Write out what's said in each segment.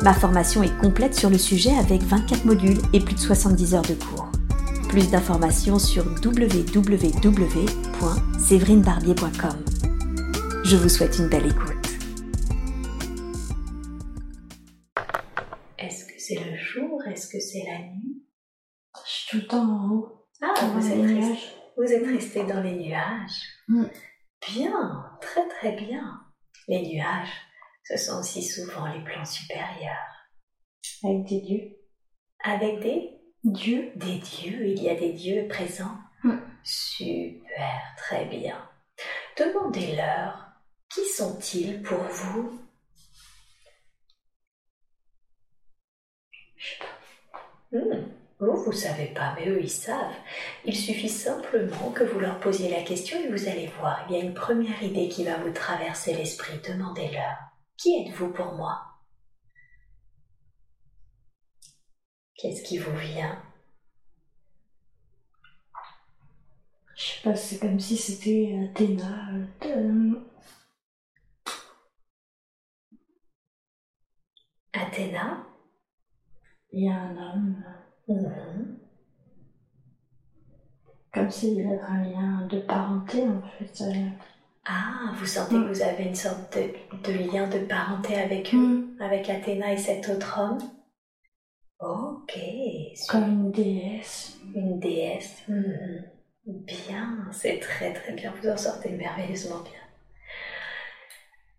Ma formation est complète sur le sujet avec 24 modules et plus de 70 heures de cours. Plus d'informations sur www.séverinebarbier.com. Je vous souhaite une belle écoute. Est-ce que c'est le jour? Est-ce que c'est la nuit? Je suis tout le temps en haut. Ah, vous êtes, resté, vous êtes resté dans les nuages. Mm. Bien, très très bien. Les nuages, ce sont aussi souvent les plans supérieurs. Avec des dieux. Avec des dieux Des dieux, il y a des dieux présents. Mm. Super, très bien. Demandez-leur, qui sont-ils pour vous? Je sais pas. Hmm, Vous, vous savez pas, mais eux, ils savent. Il suffit simplement que vous leur posiez la question et vous allez voir, il y a une première idée qui va vous traverser l'esprit. Demandez-leur. Qui êtes-vous pour moi? Qu'est-ce qui vous vient? Je sais pas, c'est comme si c'était Athéna. euh, Athéna? Il y a un homme. Mhm. Comme s'il avait un lien de parenté en fait. Ah, vous sentez Mm. que vous avez une sorte de, de lien de parenté avec eux, Mm. avec Athéna et cet autre homme? Ok. Comme une déesse. Une déesse. Mhm. Bien, c'est très très bien. Vous en sortez merveilleusement bien.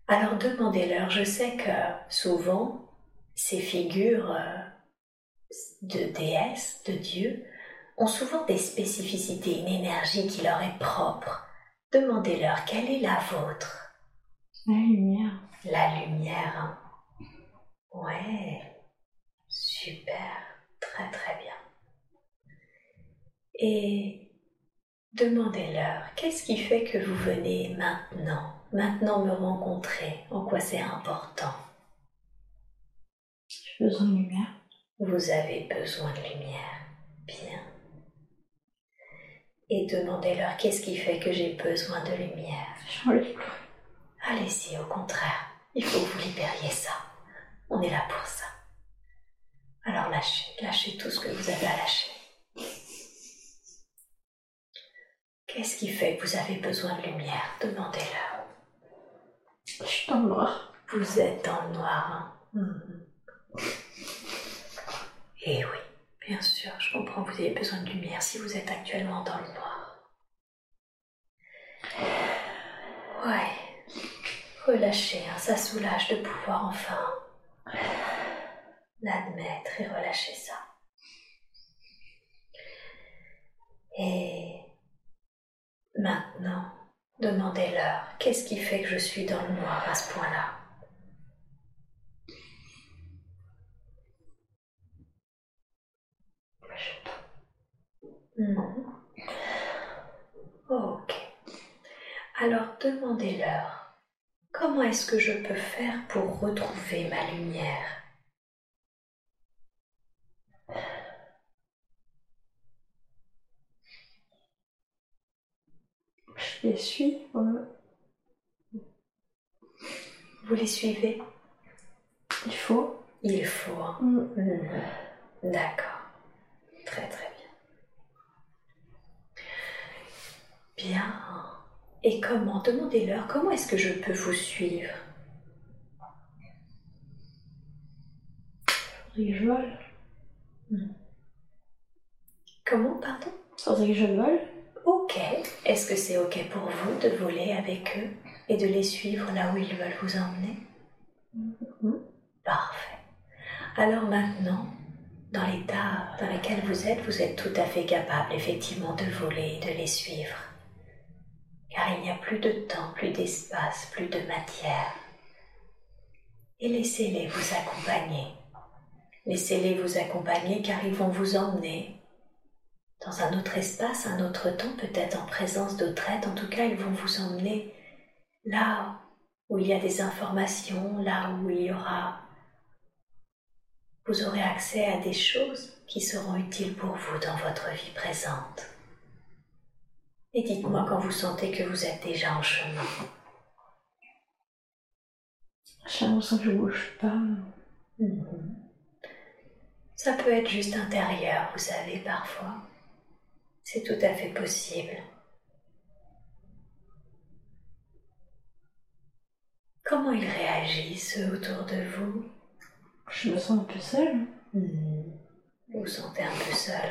Alors demandez-leur. Je sais que souvent, ces figures euh, de déesses, de dieux, ont souvent des spécificités, une énergie qui leur est propre. Demandez-leur quelle est la vôtre. La lumière. La lumière. hein. Ouais. Super. Très très bien. Et demandez-leur, qu'est-ce qui fait que vous venez maintenant, maintenant me rencontrer En quoi c'est important? J'ai besoin de lumière. Vous avez besoin de lumière. Bien. Et demandez-leur, qu'est-ce qui fait que j'ai besoin de lumière. Allez-y, au contraire. Il faut que vous libériez ça. On est là pour ça. Alors lâchez, lâchez tout ce que vous avez à lâcher. Qu'est-ce qui fait que vous avez besoin de lumière? Demandez-leur. Je suis dans le noir. Vous êtes dans le noir. hein? Mhm. Eh oui, bien sûr, je comprends que vous avez besoin de lumière si vous êtes actuellement dans le noir. Ouais. Relâchez, hein, ça soulage de pouvoir enfin l'admettre et relâcher ça. Et maintenant, demandez-leur, qu'est-ce qui fait que je suis dans le noir à ce point-là Je sais pas. Mhm. Ok. Alors demandez-leur, comment est-ce que je peux faire pour retrouver ma lumière? Je les suis. Vous les suivez? Il faut. Il faut. hein. Mm. Mhm. D'accord. Très très bien. Et comment Demandez-leur comment est-ce que je peux vous suivre? Faudrait que je vole. Comment, pardon? Faudrait que je vole. Ok. Est-ce que c'est ok pour vous de voler avec eux et de les suivre là où ils veulent vous emmener? Mhm. Parfait. Alors maintenant, dans l'état dans lequel vous êtes, vous êtes tout à fait capable effectivement de voler et de les suivre. Car il n'y a plus de temps, plus d'espace, plus de matière. Et laissez-les vous accompagner. Laissez-les vous accompagner car ils vont vous emmener dans un autre espace, un autre temps, peut-être en présence d'autres êtres. En tout cas, ils vont vous emmener là où il y a des informations, là où il y aura... Vous aurez accès à des choses qui seront utiles pour vous dans votre vie présente. Et dites-moi quand vous sentez que vous êtes déjà en chemin. J'ai l'impression que je bouge pas. Mhm. Ça peut être juste intérieur, vous savez, parfois. C'est tout à fait possible. Comment ils réagissent autour de vous? Je me sens un peu seule. Hmm. Vous vous sentez un peu seul.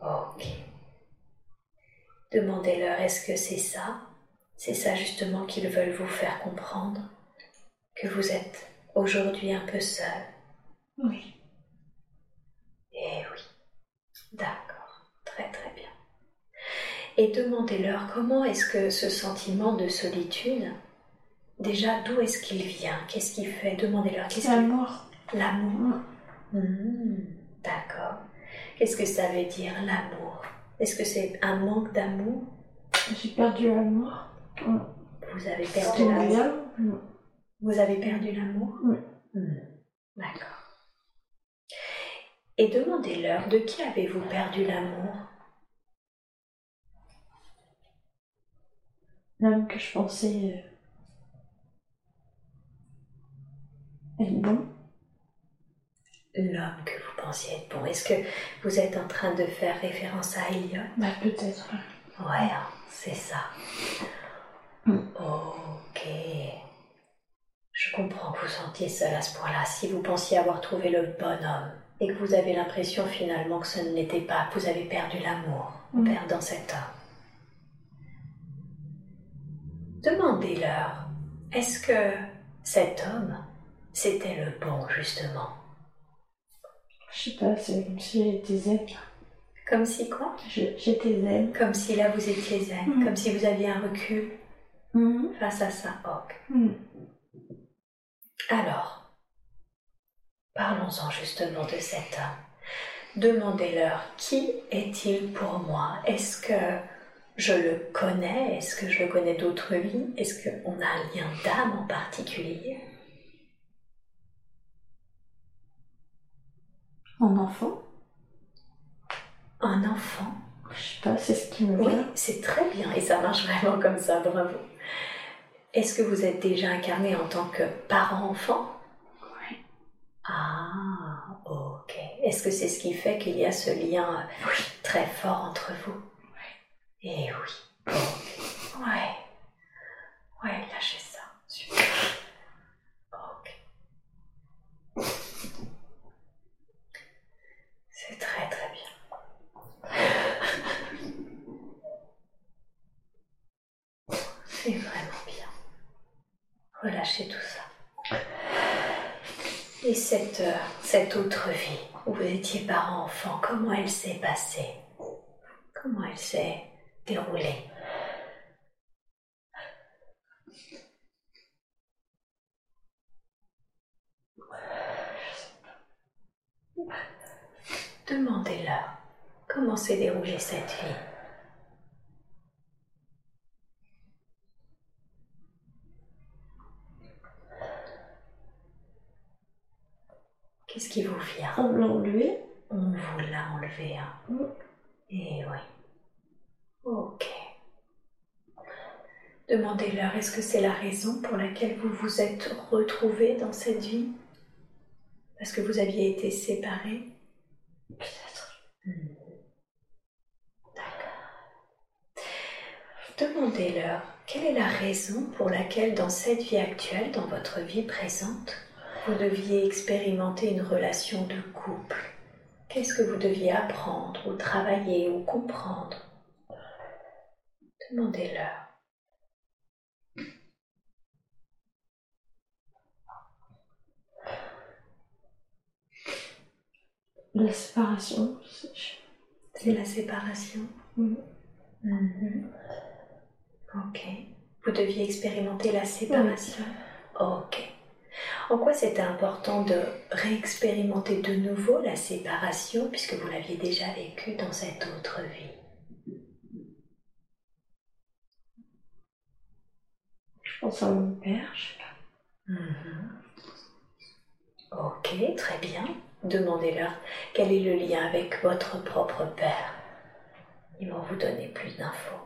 hein ok. Demandez-leur est-ce que c'est ça? C'est ça justement qu'ils veulent vous faire comprendre? Que vous êtes aujourd'hui un peu seul? Oui. Eh oui. D'accord. Très très bien. Et demandez-leur comment est-ce que ce sentiment de solitude, déjà d'où est-ce qu'il vient? Qu'est-ce qu'il fait? Demandez-leur qu'est-ce qu'il L'amour. L'amour. Hmm, D'accord. Qu'est-ce que ça veut dire l'amour? Est-ce que c'est un manque d'amour J'ai perdu l'amour. Vous avez perdu l'amour. Vous avez perdu l'amour Oui. D'accord. Et demandez-leur de qui avez-vous perdu l'amour L'homme que je pensais euh, être bon. L'homme que vous pensiez être bon. Est-ce que vous êtes en train de faire référence à Elliot Bah peut-être. Ouais, hein, c'est ça. Mm. Ok. Je comprends que vous sentiez seul à ce point-là. Si vous pensiez avoir trouvé le bon homme et que vous avez l'impression finalement que ce ne l'était pas, vous avez perdu l'amour en Mm. perdant cet homme. Demandez-leur, est-ce que cet homme, c'était le bon justement? Je sais pas, c'est comme si j'étais zen. Comme si quoi? J'étais zen. Comme si là vous étiez zen, Mm. comme si vous aviez un recul Mhm. face à ça. Ok. Mhm. Alors, parlons-en justement de cet homme. Demandez-leur qui est-il pour moi? Est-ce que je le connais? Est-ce que je le connais d'autres vies Est-ce qu'on a un lien d'âme en particulier? Un enfant Un enfant Je sais pas, c'est ce qui me Oui, vient. c'est très bien et ça marche vraiment comme ça, bravo. Est-ce que vous êtes déjà incarné en tant que parent-enfant? Oui. Ah, ok. Est-ce que c'est ce qui fait qu'il y a ce lien euh, très fort entre vous? Eh oui. Ok. Ouais. Ouais, lâchez ça. Super. Ok. C'est très très bien. C'est vraiment bien. Relâchez tout ça. Et cette, euh, cette autre vie où vous étiez parent-enfant, comment elle s'est passée? Comment elle s'est déroulée? Demandez-leur comment s'est déroulée cette vie. Qu'est-ce qui vous vient On me l'a enlevé. On vous l'a enlevé, hein Mm. Eh oui. Ok. Demandez-leur, est-ce que c'est la raison pour laquelle vous vous êtes retrouvés dans cette vie? Parce que vous aviez été séparés? Peut-être. Hmm. D'accord. Demandez-leur, quelle est la raison pour laquelle dans cette vie actuelle, dans votre vie présente, vous deviez expérimenter une relation de couple? Qu'est-ce que vous deviez apprendre ou travailler ou comprendre? Demandez-leur. La séparation. c'est- la séparation? Mhm. Ok. Vous deviez expérimenter la séparation? Ok. En quoi c'était important de réexpérimenter de nouveau la séparation puisque vous l'aviez déjà vécu dans cette autre vie? Je pense à mon père, je sais pas. Mhm. Ok, très bien. Demandez-leur quel est le lien avec votre propre père. Ils vont vous donner plus d'infos.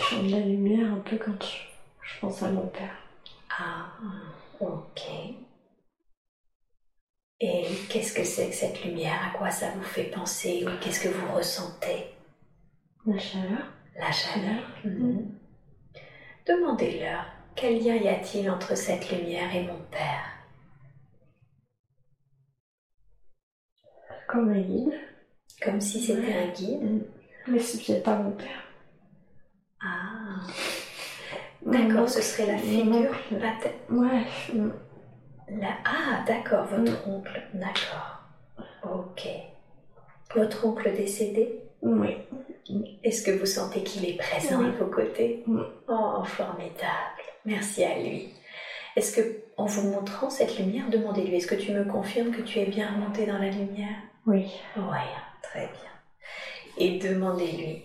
Je sens de la lumière un peu quand je, je pense à mon père. Ah, ok. Et qu'est-ce que c'est que cette lumière? À quoi ça vous fait penser Ou qu'est-ce que vous ressentez? La chaleur. La chaleur. Mhm. Demandez-leur quel lien y a-t-il entre cette lumière et mon père? Comme un guide. Comme si c'était un guide Mais c'est peut-être pas mon père. Ah, d'accord, ce serait la figure oncle. pater- Ouais. mm. la- Ah, d'accord, votre oncle. D'accord. Ok. Votre oncle décédé? Oui. Est-ce que vous sentez qu'il est présent Oui. à vos côtés? Oui. Oh, formidable. Merci à lui. Est-ce que, en vous montrant cette lumière, demandez-lui, est-ce que tu me confirmes que tu es bien remonté dans la lumière? Oui. Oui, très bien. Et demandez-lui,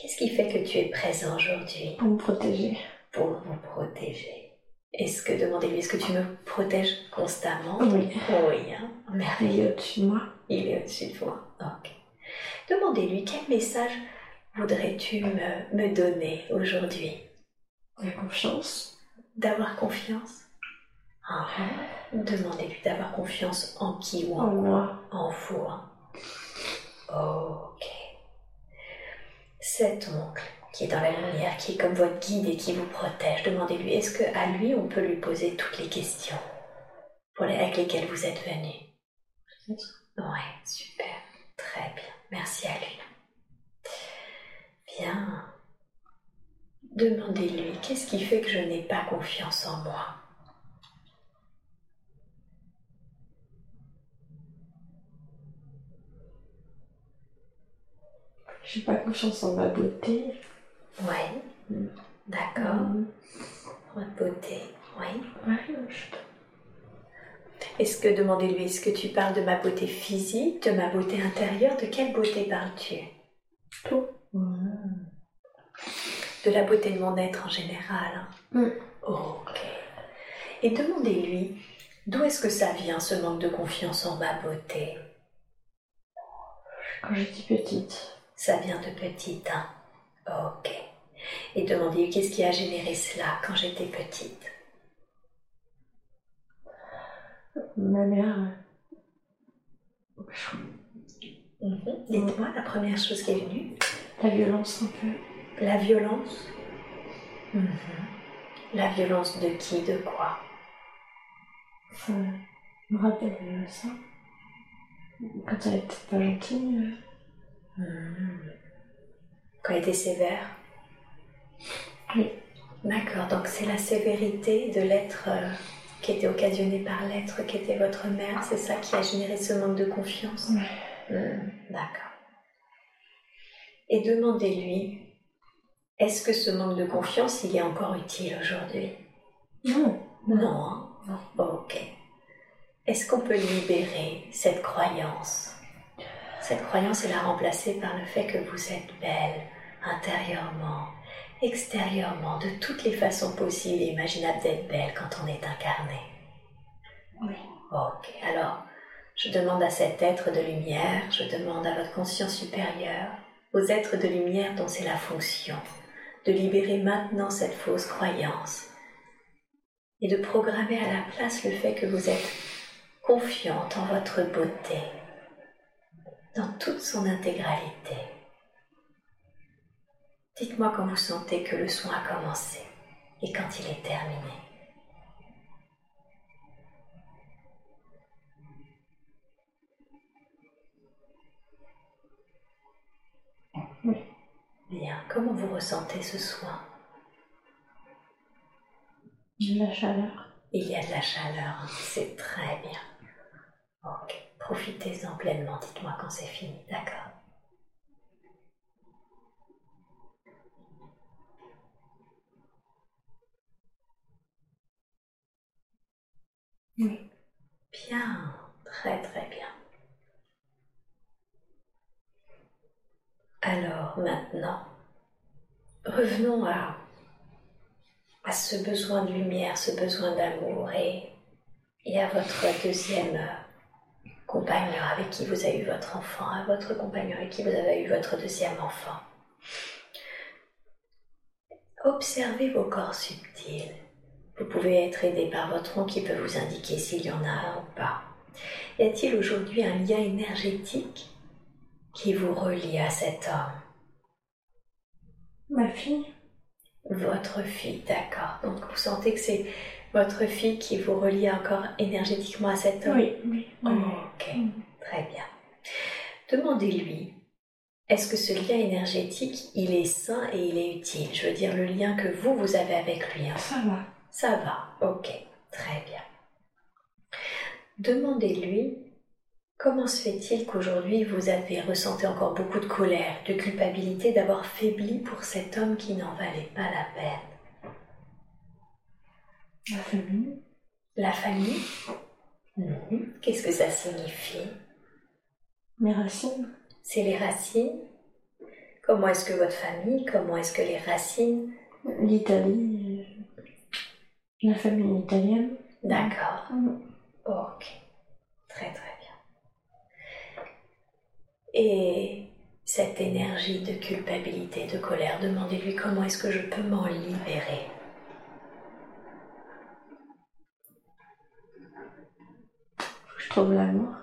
qu'est-ce qui fait que tu es présent aujourd'hui? Pour me protéger. pour vous protéger Est-ce que, demandez-lui, est-ce que tu me protèges constamment? Oui. Oui, hein Il merveilleux. est au-dessus de moi. Il est au-dessus de moi. Ok. Demandez-lui quel message voudrais-tu me, me donner aujourd'hui? La confiance. D'avoir confiance? Ah, Demandez-lui d'avoir confiance en qui ou en En moi. En vous. hein. Ok. Cet oncle qui est dans la lumière, qui est comme votre guide et qui vous protège, demandez-lui est-ce que à lui on peut lui poser toutes les questions pour les, avec lesquelles vous êtes venu? Ouais, super. Très bien. Merci à lui. Bien. Demandez-lui qu'est-ce qui fait que je n'ai pas confiance en moi? J'ai pas confiance en ma beauté. Ouais. Mm. D'accord. Mm. Votre beauté. Oui. Ouais, je. Est-ce que, demandez-lui, est-ce que tu parles de ma beauté physique, de ma beauté intérieure De quelle beauté parles-tu? Tout. De la beauté de mon être en général. Mm. Ok. Et demandez-lui, d'où est-ce que ça vient, ce manque de confiance en ma beauté? Quand j'étais petite. Ça vient de petite, hein Ok. Et demandez-lui, qu'est-ce qui a généré cela quand j'étais petite Ma mère. euh, Mhm. Dites-moi la première chose qui est venue. La violence un peu. La violence? Mhm. La violence de qui, de quoi? Ça me rappelle euh, ça. Quand elle était pas gentille. Mhm. Quand elle était sévère Oui. D'accord, donc c'est la sévérité de l'être euh, qui était occasionné par l'être qui était votre mère, c'est ça qui a généré ce manque de confiance? Mhm, D'accord. Et demandez-lui, est-ce que ce manque de confiance, il est encore utile aujourd'hui? Non. Non. hein? Ok. Est-ce qu'on peut libérer cette croyance? Cette croyance et la remplacer par le fait que vous êtes belle intérieurement, extérieurement, de toutes les façons possibles et imaginables d'être belle quand on est incarné. Oui. Ok. Alors, je demande à cet être de lumière, je demande à votre conscience supérieure, aux êtres de lumière dont c'est la fonction, de libérer maintenant cette fausse croyance et de programmer à la place le fait que vous êtes confiante en votre beauté dans toute son intégralité. Dites-moi quand vous sentez que le soin a commencé et quand il est terminé. Bien, comment vous ressentez ce soin? De la chaleur. Il y a de la chaleur, hein. c'est très bien. Ok, Profitez-en pleinement, dites-moi quand c'est fini, d'accord? Oui. Bien, très très bien. Alors maintenant, revenons à, à ce besoin de lumière, ce besoin d'amour et, et à votre deuxième compagnon avec qui vous avez eu votre enfant, à votre compagnon avec qui vous avez eu votre deuxième enfant. Observez vos corps subtils. Vous pouvez être aidé par votre oncle qui peut vous indiquer s'il y en a un ou pas. Y a-t-il aujourd'hui un lien énergétique qui vous relie à cet homme? Ma fille Votre fille, d'accord. Donc vous sentez que c'est votre fille qui vous relie encore énergétiquement à cet homme Oui, oui. oui. Ok, très bien. Demandez-lui, est-ce que ce lien énergétique, il est sain et il est utile? Je veux dire, le lien que vous, vous avez avec lui. hein. Ça va. Ça va, ok, très bien. Demandez-lui comment se fait-il qu'aujourd'hui vous avez ressenti encore beaucoup de colère, de culpabilité d'avoir faibli pour cet homme qui n'en valait pas la peine? La famille La famille Mhm. Qu'est-ce que ça signifie? Mes racines C'est les racines Comment est-ce que votre famille, comment est-ce que les racines? L'Italie euh, La famille italienne D'accord, Mm. ok, très très bien. Et cette énergie de culpabilité, de colère, demandez-lui comment est-ce que je peux m'en libérer? Faut que je trouve l'amour.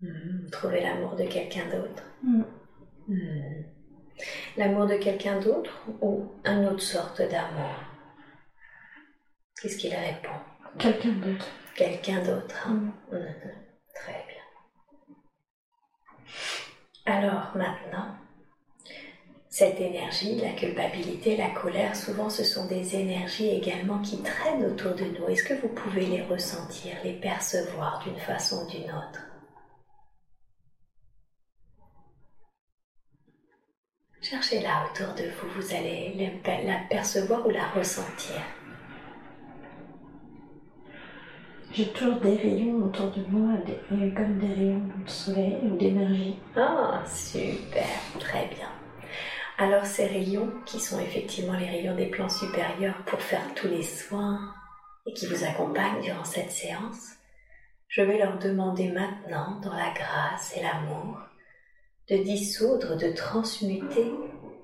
Mhm. Trouver l'amour de quelqu'un d'autre. Mm. Hmm. L'amour de quelqu'un d'autre ou une autre sorte d'amour? Qu'est-ce qu'il répond? Quelqu'un d'autre. Quelqu'un d'autre. hein? Très bien. Alors maintenant, cette énergie, la culpabilité, la colère, souvent ce sont des énergies également qui traînent autour de nous. Est-ce que vous pouvez les ressentir, les percevoir d'une façon ou d'une autre? Cherchez-la autour de vous, vous allez la- percevoir ou la ressentir. J'ai toujours des rayons autour de moi, des, euh, comme des rayons de soleil ou d'énergie. Ah, super, très bien. Alors ces rayons, qui sont effectivement les rayons des plans supérieurs pour faire tous les soins et qui vous accompagnent durant cette séance, je vais leur demander maintenant, dans la grâce et l'amour, de dissoudre, de transmuter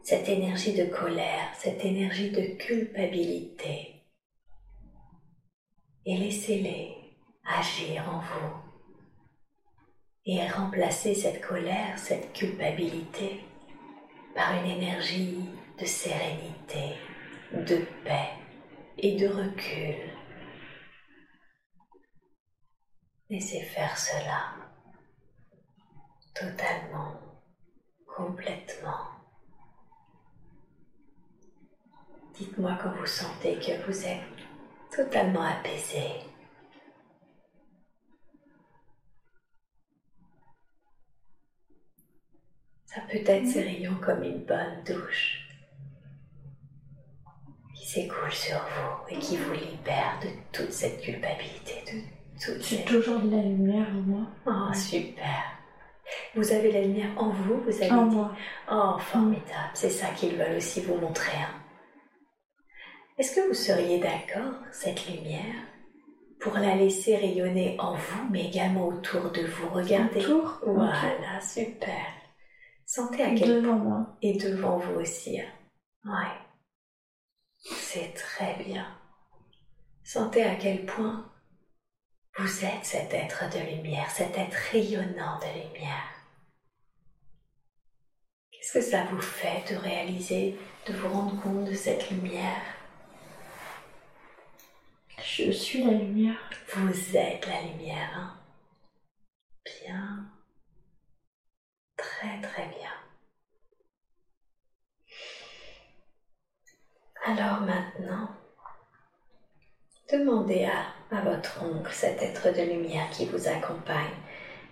cette énergie de colère, cette énergie de culpabilité. Et laissez-les agir en vous et remplacer cette colère, cette culpabilité par une énergie de sérénité, de paix et de recul. Laissez faire cela totalement, complètement. Dites-moi quand vous sentez que vous êtes totalement apaisé. Ça peut être ces rayons comme une bonne douche qui s'écoule sur vous et qui vous libère de toute cette culpabilité, de toute J'ai cette... toujours de la lumière en moi. Oh, super. Vous avez la lumière en vous, vous avez En dit. moi. Oh, formidable. C'est ça qu'ils veulent aussi vous montrer. hein. Est-ce que vous seriez d'accord, cette lumière, pour la laisser rayonner en vous, mais également autour de vous? Regardez. Autour? Voilà, super. Sentez à quel Devant moi. et devant vous aussi. Ouais. C'est très bien. Sentez à quel point vous êtes cet être de lumière, cet être rayonnant de lumière. Qu'est-ce que ça vous fait de réaliser, de vous rendre compte de cette lumière? Je suis la lumière. Vous êtes la lumière. hein. Bien. Très très bien. Alors maintenant, demandez à, votre oncle, cet être de lumière qui vous accompagne,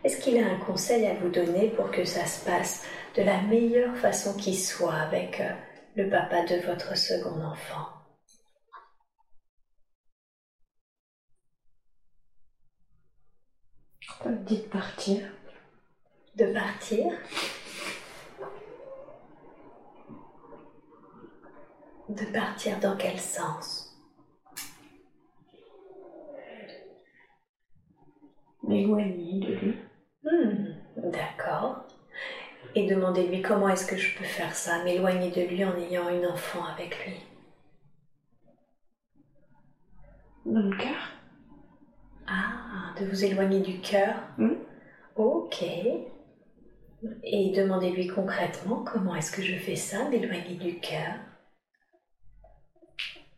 Est-ce qu'il a un conseil à vous donner pour que ça se passe de la meilleure façon qui soit avec euh, le papa de votre second enfant? Dites partir. De partir De partir dans quel sens? M'éloigner de lui. Hmm, D'accord. Et demandez-lui comment est-ce que je peux faire ça, m'éloigner de lui en ayant une enfant avec lui. Dans le cœur. Ah, de vous éloigner du cœur Hmm. Ok. Et demandez-lui concrètement comment est-ce que je fais ça, m'éloigner du cœur?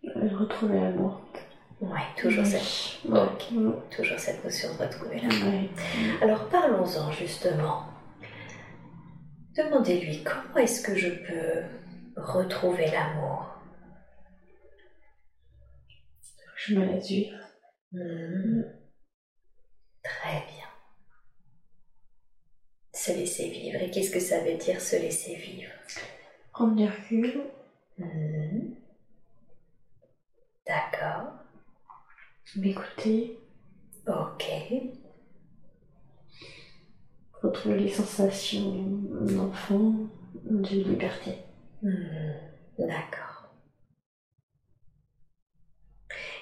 Et retrouver l'amour. Ouais, toujours Oui. cette. Mm. toujours cette notion de retrouver l'amour. Ouais. Alors parlons-en justement. Demandez-lui comment est-ce que je peux retrouver l'amour? Je me laisse vivre. Hmm. Très bien. Se laisser vivre. Et qu'est-ce que ça veut dire se laisser vivre? Prendre du recul. D'accord. M'écouter. Ok. Retrouver les sensations d'enfant. De liberté. Hmm. D'accord.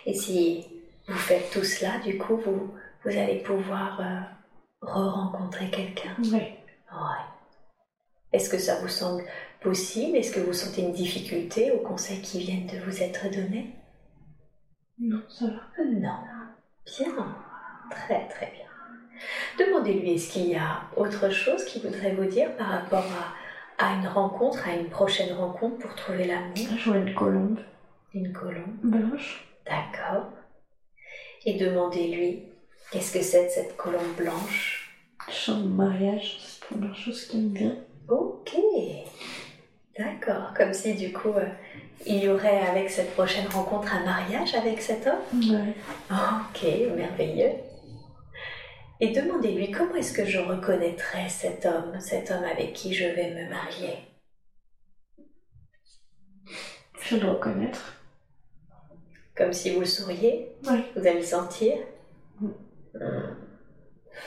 Et si vous faites tout cela, du coup, vous, vous allez pouvoir euh, re-rencontrer quelqu'un. Ouais. Est-ce que ça vous semble possible? Est-ce que vous sentez une difficulté aux conseils qui viennent de vous être donnés? Non, ça va. Non. Bien. Très très bien. Demandez-lui est-ce qu'il y a autre chose qu'il voudrait vous dire par rapport à, à une rencontre, à une prochaine rencontre pour trouver l'amour? Je vois une colombe Une colombe. blanche. D'accord. Et demandez-lui qu'est-ce que c'est de cette colombe blanche? Chant de mariage. C'est la première chose qui me vient. Ok. D'accord. Comme si du coup euh, il y aurait avec cette prochaine rencontre un mariage avec cet homme? Ouais. Ok, merveilleux. Et demandez-lui comment est-ce que je reconnaîtrais cet homme, cet homme avec qui je vais me marier? Je le reconnaître. Comme si vous le sauriez, Ouais. vous allez le sentir? Mm.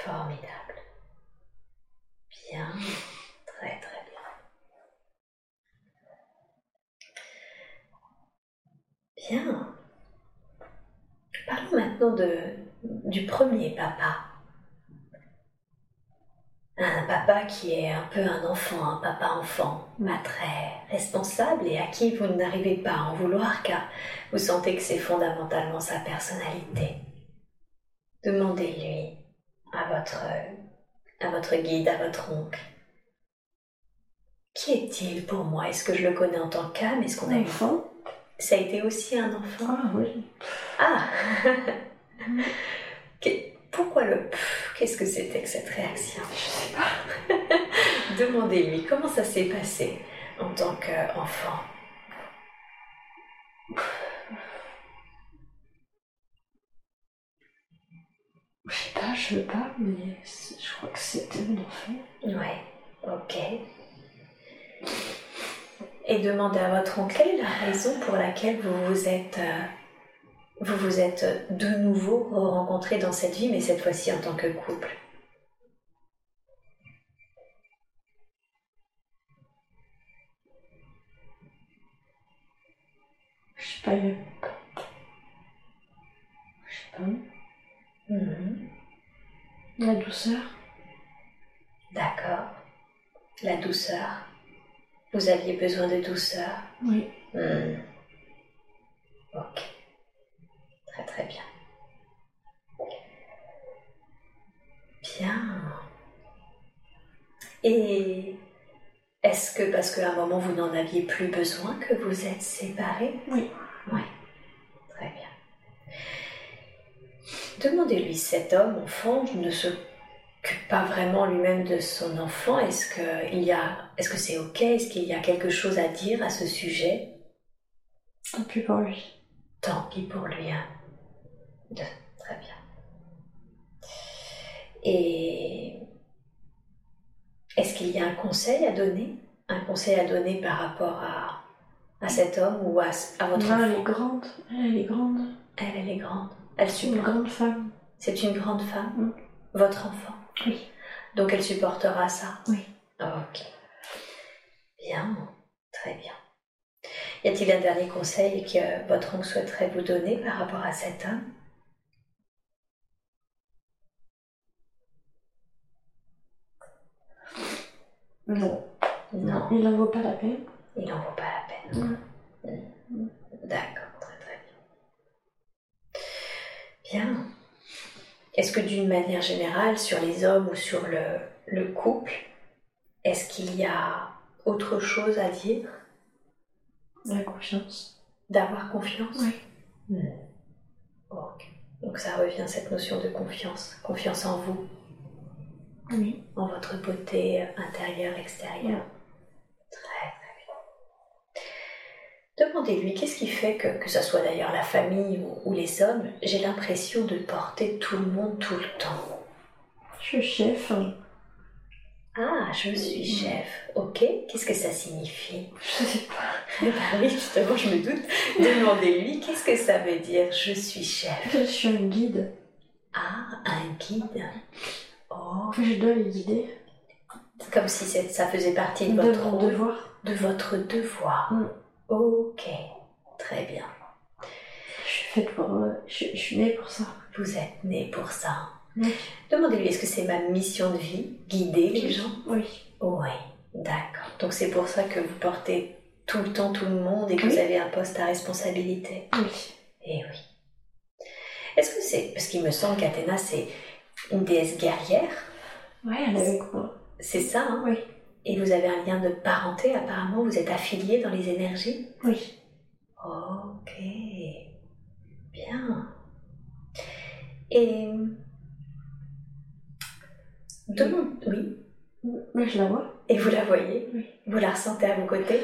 Formidable. Bien, très très bien. Bien. Parlons maintenant du premier papa. Un papa qui est un peu un enfant, un papa-enfant, pas très responsable et à qui vous n'arrivez pas à en vouloir car vous sentez que c'est fondamentalement sa personnalité. Demandez-lui à votre, à votre guide, à votre oncle. Qui est-il pour moi? Est-ce que je le connais en tant qu'âme? Est-ce qu'on a eu... Enfant. Ça a été aussi un enfant Ah oui. Ah Pourquoi le Qu'est-ce que c'était que cette réaction? Je sais pas. Demandez-lui comment ça s'est passé en tant qu'enfant? Je sais pas, je veux pas, mais je crois que c'était un enfant. Ouais, ok. Et demandez à votre oncle la raison pour laquelle vous vous êtes, euh, vous vous êtes de nouveau rencontrés dans cette vie, mais cette fois-ci en tant que couple? Je sais pas. Je sais pas. Mhm. La douceur. D'accord. La douceur. Vous aviez besoin de douceur. Oui. Hmm. Ok. Très très bien. Bien. Et est-ce que parce qu'à un moment vous n'en aviez plus besoin que vous êtes séparés? Oui. Oui. Très bien. Demandez-lui, cet homme, au fond, ne s'occupe pas vraiment lui-même de son enfant. Est-ce que il y a, est-ce que c'est ok? Est-ce qu'il y a quelque chose à dire à ce sujet? Tant pis pour lui. Tant pis pour lui. Hein. De- Très bien. Et Est-ce qu'il y a un conseil à donner? Un conseil à donner par rapport à, à cet homme ou à, à votre Non, enfant? elle est grande. Elle est grande. Elle, elle est grande. Elle C'est une supporte. grande femme. C'est une grande femme Mm. Votre enfant Oui. Donc elle supportera ça Oui. Ok. Bien, très bien. Y a-t-il un dernier conseil que votre oncle souhaiterait vous donner par rapport à cet homme? Non. Non, Il n'en vaut pas la peine. il n'en vaut pas la peine. D'accord, très très bien. Est-ce que d'une manière générale, sur les hommes ou sur le, le couple, est-ce qu'il y a autre chose à dire? La confiance. D'avoir confiance? Oui. Hmm. Ok. Donc ça revient à cette notion de confiance. Confiance en vous, Oui. en votre beauté intérieure, extérieure. Très très bien. Demandez-lui qu'est-ce qui fait que, que ce soit d'ailleurs la famille ou, ou les hommes, j'ai l'impression de porter tout le monde tout le temps. Je suis chef. Ah, je suis chef. Ok, qu'est-ce que ça signifie? Je sais pas. Ben oui, justement, je me doute. Demandez-lui qu'est-ce que ça veut dire je suis chef? Je suis un guide. Ah, un guide. Oh, Je dois les guider. comme si ça faisait partie de De votre mon devoir. de votre devoir. Mm. Ok, très bien. Je suis faite pour. euh, je, je suis née pour ça. Vous êtes né pour ça. Oui. Demandez-lui est-ce que c'est ma mission de vie, guider les gens? Oui. Oui, d'accord. Donc c'est pour ça que vous portez tout le temps tout le monde et que Oui. vous avez un poste à responsabilité. Oui. Eh oui. Est-ce que c'est. Parce qu'il me semble qu'Athéna, c'est une déesse guerrière. Ouais, elle est avec moi. C'est ça, hein? Oui. Et vous avez un lien de parenté, apparemment, vous êtes affilié dans les énergies? Oui. Ok. Bien. Et. Demande. Oui. Moi, je la vois. Et vous la voyez? Oui. Vous la ressentez à vos côtés?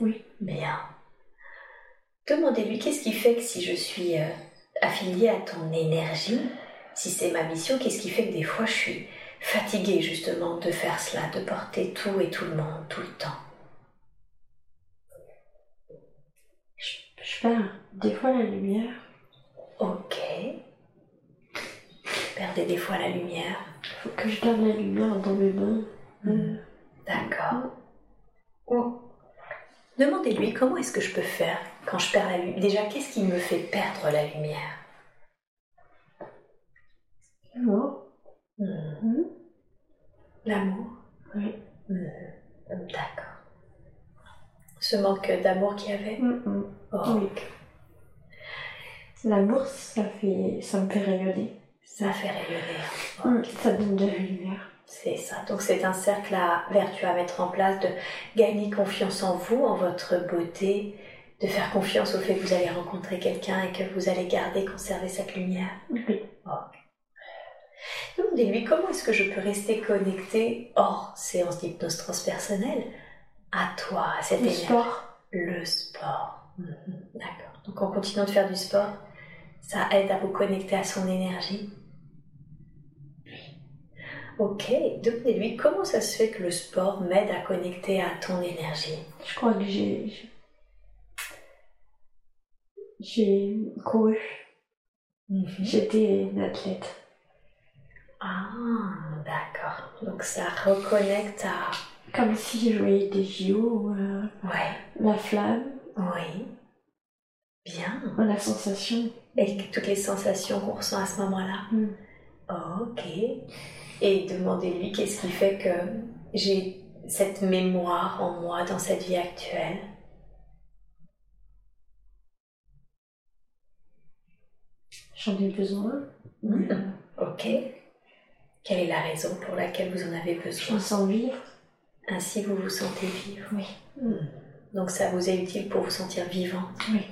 Oui. Bien. Demandez-lui qu'est-ce qui fait que si je suis euh, affiliée à ton énergie, si c'est ma mission, qu'est-ce qui fait que des fois je suis fatiguée justement de faire cela, de porter tout et tout le monde tout le temps Je, je perds des fois la lumière. Ok. Perdez des fois la lumière. Faut que je garde la lumière dans mes mains. Euh, D'accord. Ou demandez-lui comment est-ce que je peux faire quand je perds la lumière. Déjà, qu'est-ce qui me fait perdre la lumière? Moi. Hmm. Mhm. L'amour Oui. Hmm. D'accord. Ce manque d'amour qu'il y avait Mhm. Oh, Oui. L'amour, ça fait, ça me fait rayonner. Ça fait rayonner. Oh, Mhm. Ça donne de la lumière. C'est ça. Donc c'est un cercle à vertu à mettre en place de gagner confiance en vous, en votre beauté, de faire confiance au fait que vous allez rencontrer quelqu'un et que vous allez garder, conserver cette lumière. Oui. Demandez-lui comment est-ce que je peux rester connectée hors séance d'hypnose transpersonnelle à toi, à cette Le énergie? sport. Le sport. Mhm, D'accord. Donc en continuant de faire du sport, ça aide à vous connecter à son énergie? Ok, demandez-lui comment ça se fait que le sport m'aide à connecter à ton énergie? Je crois que j'ai. j'ai- J'ai couru. Mhm. J'étais une athlète. Ah, d'accord. Donc ça reconnecte à... Comme si je voyais des JO, euh, Ouais, la flamme, oui. Bien. la sensation. Et toutes les sensations qu'on ressent à ce moment-là. Mm. Ok. Et demandez-lui qu'est-ce qui fait que j'ai cette mémoire en moi dans cette vie actuelle. J'en ai besoin. Mm. Euh, Ok. Quelle est la raison pour laquelle vous en avez Je besoin me sens vivre. Ainsi vous vous sentez vivre. Oui. Mm. Donc ça vous est utile pour vous sentir vivante Oui.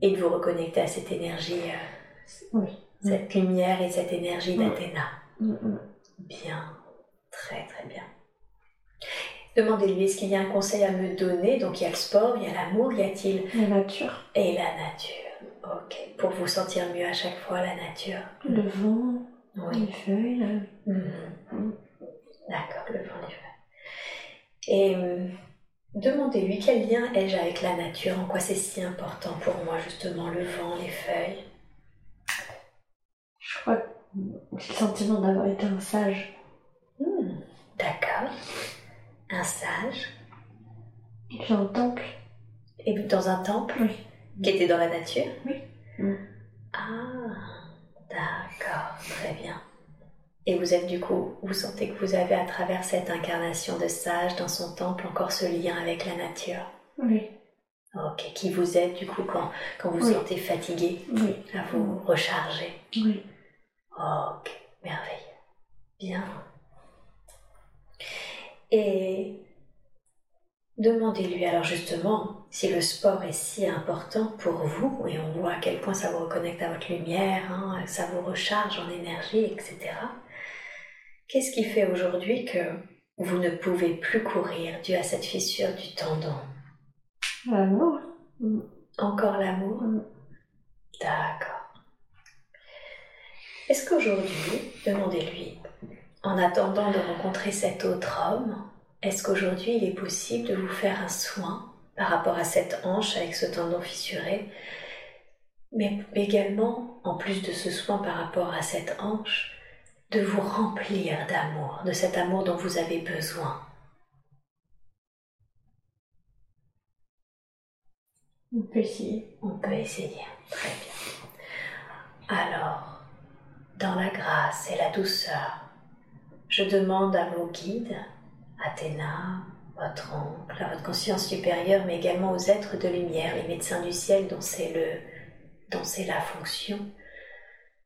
et de vous reconnecter à cette énergie, euh, Oui. cette lumière et cette énergie d'Athéna. Mm, mm. Bien, très très bien. Demandez-lui, est-ce qu'il y a un conseil à me donner? Donc il y a le sport, il y a l'amour, y a-t-il? La nature, Et la nature. Ok, pour vous sentir mieux à chaque fois, la nature. le vent, Oui. les feuilles. euh, Mhm. D'accord, le vent, les feuilles. Et euh, demandez-lui quel lien ai-je avec la nature, en quoi c'est si important pour moi justement le vent, les feuilles? Je crois que j'ai le sentiment d'avoir été un sage. Hmm, D'accord. Un sage. Et puis un temple. Et dans un temple Oui. qui était dans la nature? Oui. Ah, d'accord, très bien. Et vous êtes du coup, vous sentez que vous avez à travers cette incarnation de sage dans son temple encore ce lien avec la nature? Oui. Ok, qui vous aide du coup quand, quand vous Oui. sentez fatigué Oui. à vous recharger? Oui. Ok, merveilleux. Bien. Et demandez-lui alors justement si le sport est si important pour vous, et on voit à quel point ça vous reconnecte à votre lumière, hein, ça vous recharge en énergie, etc. Qu'est-ce qui fait aujourd'hui que vous ne pouvez plus courir dû à cette fissure du tendon? L'amour. Encore l'amour? Mm. D'accord. Est-ce qu'aujourd'hui, demandez-lui, en attendant de rencontrer cet autre homme, est-ce qu'aujourd'hui il est possible de vous faire un soin par rapport à cette hanche avec ce tendon fissuré, mais également, en plus de ce soin par rapport à cette hanche, de vous remplir d'amour, de cet amour dont vous avez besoin? On peut essayer. On peut essayer. Très bien. Alors, dans la grâce et la douceur, je demande à vos guides, Athéna, votre oncle, votre conscience supérieure, mais également aux êtres de lumière, les médecins du ciel dont c'est dont c'est la fonction,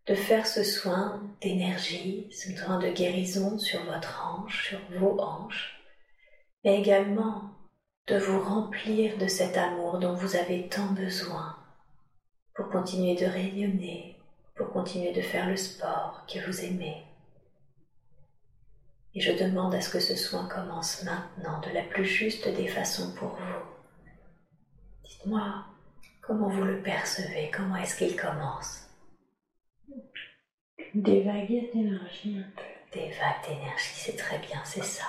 de faire ce soin d'énergie, ce soin de guérison sur votre hanche, sur vos hanches, mais également de vous remplir de cet amour dont vous avez tant besoin pour continuer de rayonner, pour continuer de faire le sport que vous aimez. Et je demande à ce que ce soin commence maintenant de la plus juste des façons pour vous. Dites-moi comment vous le percevez, comment est-ce qu'il commence? Des vagues d'énergie un peu. Des vagues d'énergie, c'est très bien, c'est ça.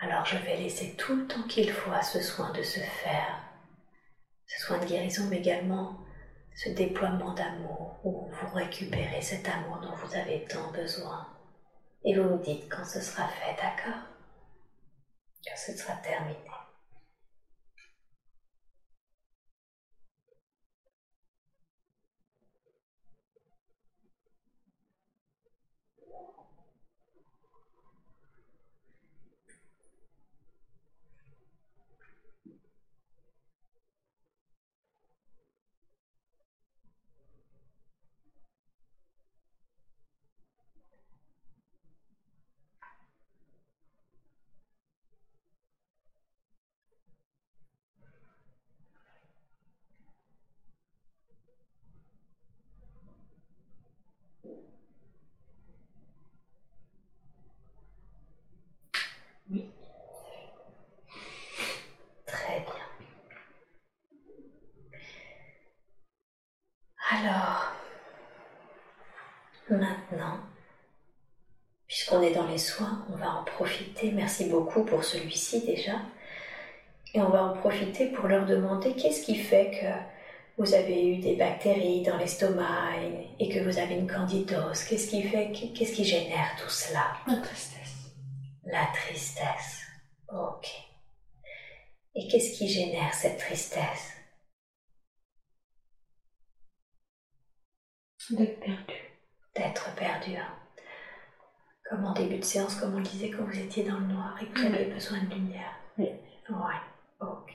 Alors je vais laisser tout le temps qu'il faut à ce soin de se faire, ce soin de guérison, mais également ce déploiement d'amour où vous récupérez cet amour dont vous avez tant besoin. Et vous me dites quand ce sera fait, d'accord? Quand ce sera terminé. Oui. Très bien. Alors, maintenant, puisqu'on est dans les soins, on va en profiter. Merci beaucoup pour celui-ci déjà. Et on va en profiter pour leur demander qu'est-ce qui fait que vous avez eu des bactéries dans l'estomac et, et que vous avez une candidose. Qu'est-ce qui fait, qu'est-ce qui génère tout cela? La tristesse. La tristesse. Ok. Et qu'est-ce qui génère cette tristesse? D'être perdu. D'être perdu. hein. Comme en début de séance, comme on le disait quand vous étiez dans le noir et que vous aviez besoin de lumière. Oui. Ouais. Ok.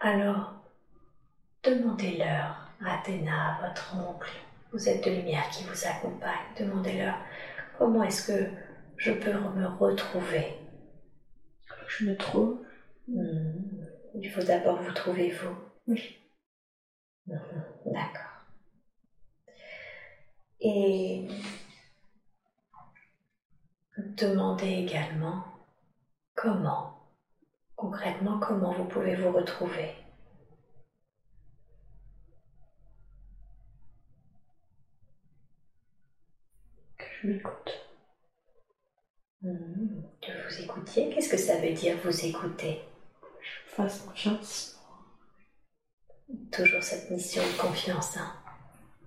Alors, demandez-leur à Athéna, votre oncle, vous êtes de lumière qui vous accompagne, demandez-leur comment est-ce que je peux me retrouver? Je me trouve. Hmm, Il faut d'abord vous trouver vous. Oui. Mhm, D'accord. Et demandez également comment, concrètement, comment vous pouvez vous retrouver. Que je m'écoute. Hmm, que vous écoutiez, qu'est-ce que ça veut dire vous écouter? Je fasse confiance. Toujours cette mission de confiance, hein?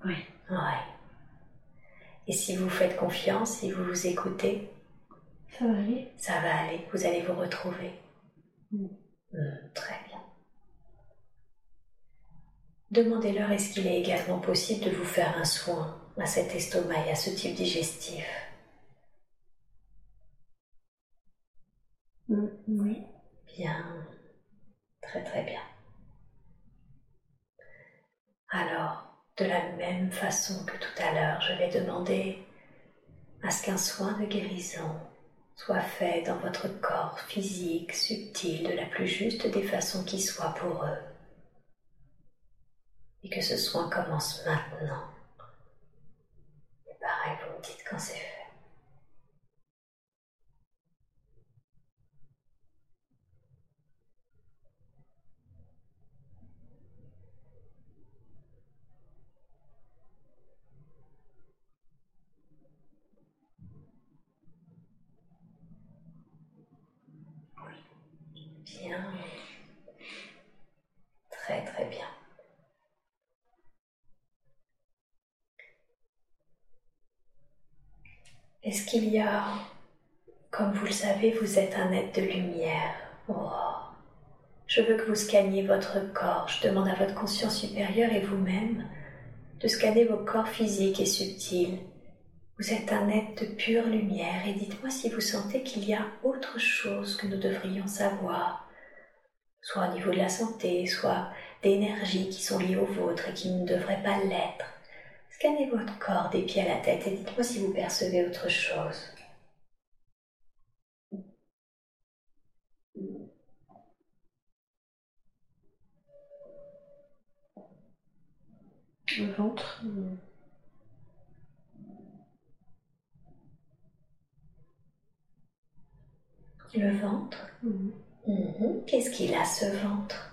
Oui. Ouais. Et si vous faites confiance, si vous vous écoutez, Ça va aller? Ça va aller, vous allez vous retrouver. Mm. Hmm, très bien. Demandez-leur est-ce qu'il est également possible de vous faire un soin à cet estomac et à ce type digestif? Mm, Oui. Bien. Très très bien. Alors, de la même façon que tout à l'heure, je vais demander à ce qu'un soin de guérison soit fait dans votre corps physique, subtil, de la plus juste des façons qui soient pour eux. Et que ce soin commence maintenant. Et pareil, vous me dites quand c'est fait. Bien. Très très bien. Est-ce qu'il y a, comme vous le savez, vous êtes un être de lumière. Oh. Je veux que vous scanniez votre corps. Je demande à votre conscience supérieure et vous-même de scanner vos corps physiques et subtils. Vous êtes un être de pure lumière et dites-moi si vous sentez qu'il y a autre chose que nous devrions savoir, soit au niveau de la santé, soit d'énergies qui sont liées au vôtre et qui ne devraient pas l'être. Scannez votre corps des pieds à la tête et dites-moi si vous percevez autre chose. Le ventre. Le ventre mm. Mhm. Qu'est-ce qu'il a ce ventre?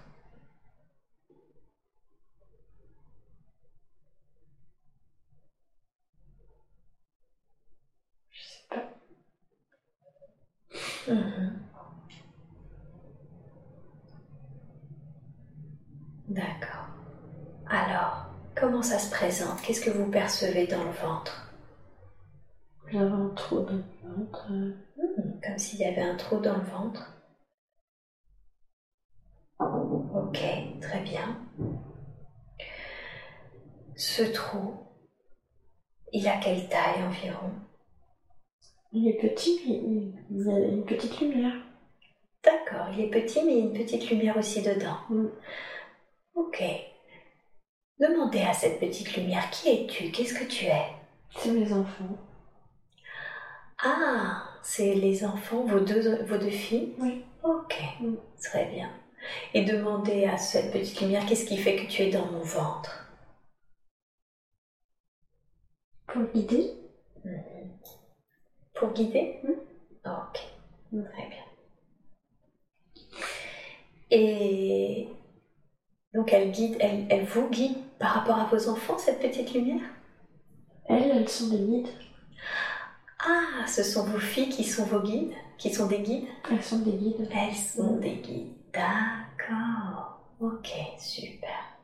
Mhm. D'accord. Alors, comment ça se présente? Qu'est-ce que vous percevez dans le ventre? J'avais un trou dans le ventre. Hmm, Comme s'il y avait un trou dans le ventre. Ok, très bien. Ce trou, il a quelle taille environ? Il est petit, mais il y a une petite lumière. D'accord, il est petit, mais il y a une petite lumière aussi dedans. Mm. Ok. Demandez à cette petite lumière qui es-tu? Qu'est-ce que tu es? C'est mes enfants. Ah, c'est les enfants, vos deux, vos deux filles? Oui. Ok, Mm. très bien. Et demandez à cette petite lumière qu'est-ce qui fait que tu es dans mon ventre? Pour Mhm. Pour guider Mm. Ok, très bien. Et donc elle guide, elle, elle vous guide par rapport à vos enfants, cette petite lumière? Elles, elles sont des guides. Ah, ce sont vos filles qui sont vos guides, qui sont des guides? Elles sont des guides. Elles sont des guides. D'accord. Ok, super.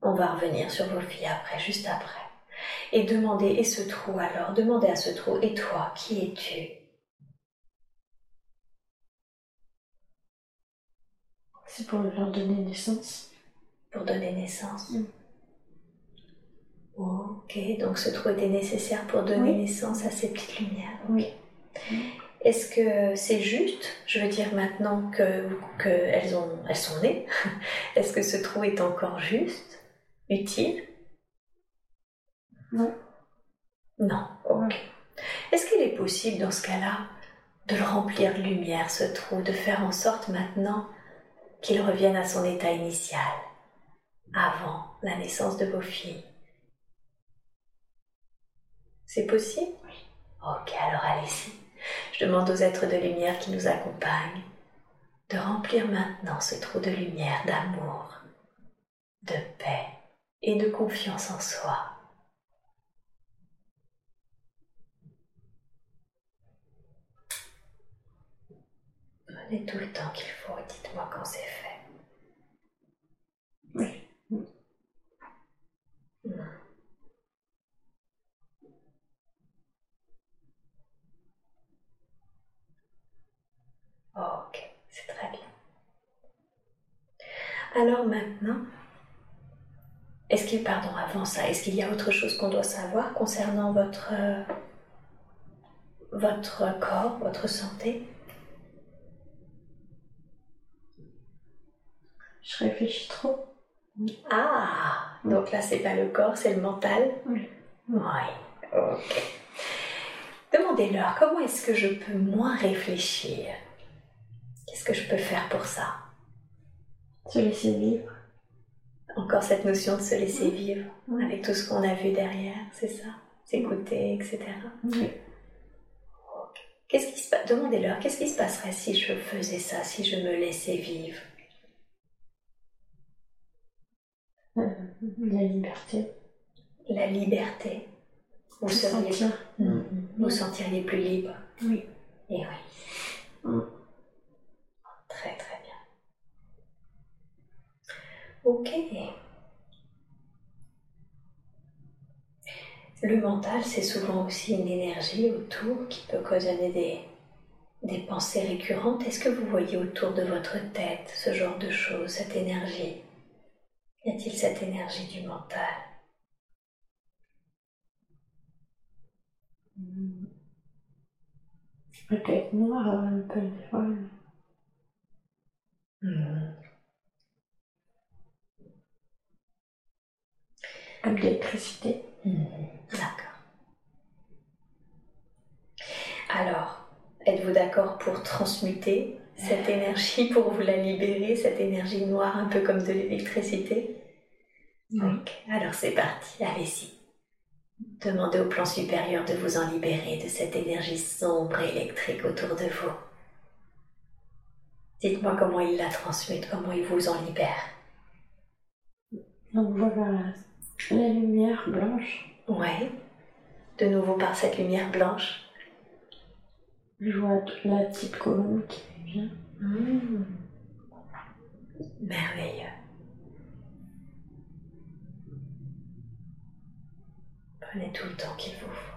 On va revenir sur vos filles après, juste après. Et demandez, et ce trou alors? Demandez à ce trou, et toi, qui es-tu? C'est pour leur donner naissance. Pour donner naissance. Mm. Ok. Donc ce trou était nécessaire pour donner Oui. naissance à ces petites lumières. Oui. Est-ce que c'est juste? Je veux dire maintenant que, que elles, ont, elles sont nées. Est-ce que ce trou est encore juste? Utile? Non. Non, ok. Est-ce qu'il est possible dans ce cas-là de le remplir de lumière, ce trou, de faire en sorte maintenant qu'il revienne à son état initial, avant la naissance de vos filles? C'est possible? Oui. Ok, alors allez-y. Je demande aux êtres de lumière qui nous accompagnent de remplir maintenant ce trou de lumière, d'amour, de paix et de confiance en soi. Prenez tout le temps qu'il faut et dites-moi quand c'est fait. Oui. Ok, c'est très bien. Alors maintenant, est-ce qu'il, pardon, avant ça, est-ce qu'il y a autre chose qu'on doit savoir concernant votre, euh, votre corps, votre santé? Je réfléchis trop. Ah, donc là, c'est pas le corps, c'est le mental Oui. Oui, ok. Demandez-leur comment est-ce que je peux moins réfléchir? Qu'est-ce que je peux faire pour ça? Se laisser vivre. Encore cette notion de se laisser vivre Oui. avec tout ce qu'on a vu derrière, c'est ça? S'écouter, etc. Oui. Qu'est-ce qui se passe Demandez-leur qu'est-ce qui se passerait si je faisais ça, si je me laissais vivre Euh, la liberté. La liberté. Vous seriez, Sentir. Mhm. vous sentiriez plus libre. Oui. Et oui. Mm. Très très bien. Ok. Le mental, c'est souvent aussi une énergie autour qui peut des, des pensées récurrentes. Est-ce que vous voyez autour de votre tête ce genre de choses, cette énergie? Y a-t-il cette énergie du mental? Mm. Peut-être noir euh, un peu. Hmm. Comme de l'électricité. Mhm. D'accord. Alors, êtes-vous d'accord pour transmuter cette énergie, pour vous la libérer, cette énergie noire, un peu comme de l'électricité Ok, alors c'est parti, allez-y. Demandez au plan supérieur de vous en libérer de cette énergie sombre et électrique autour de vous. Dites-moi comment il la transmute, comment il vous en libère. Donc voilà la, la lumière blanche. Ouais. De nouveau par cette lumière blanche. Je vois la petite colombe qui vient. Mmh. Merveilleux. Prenez tout le temps qu'il vous faut.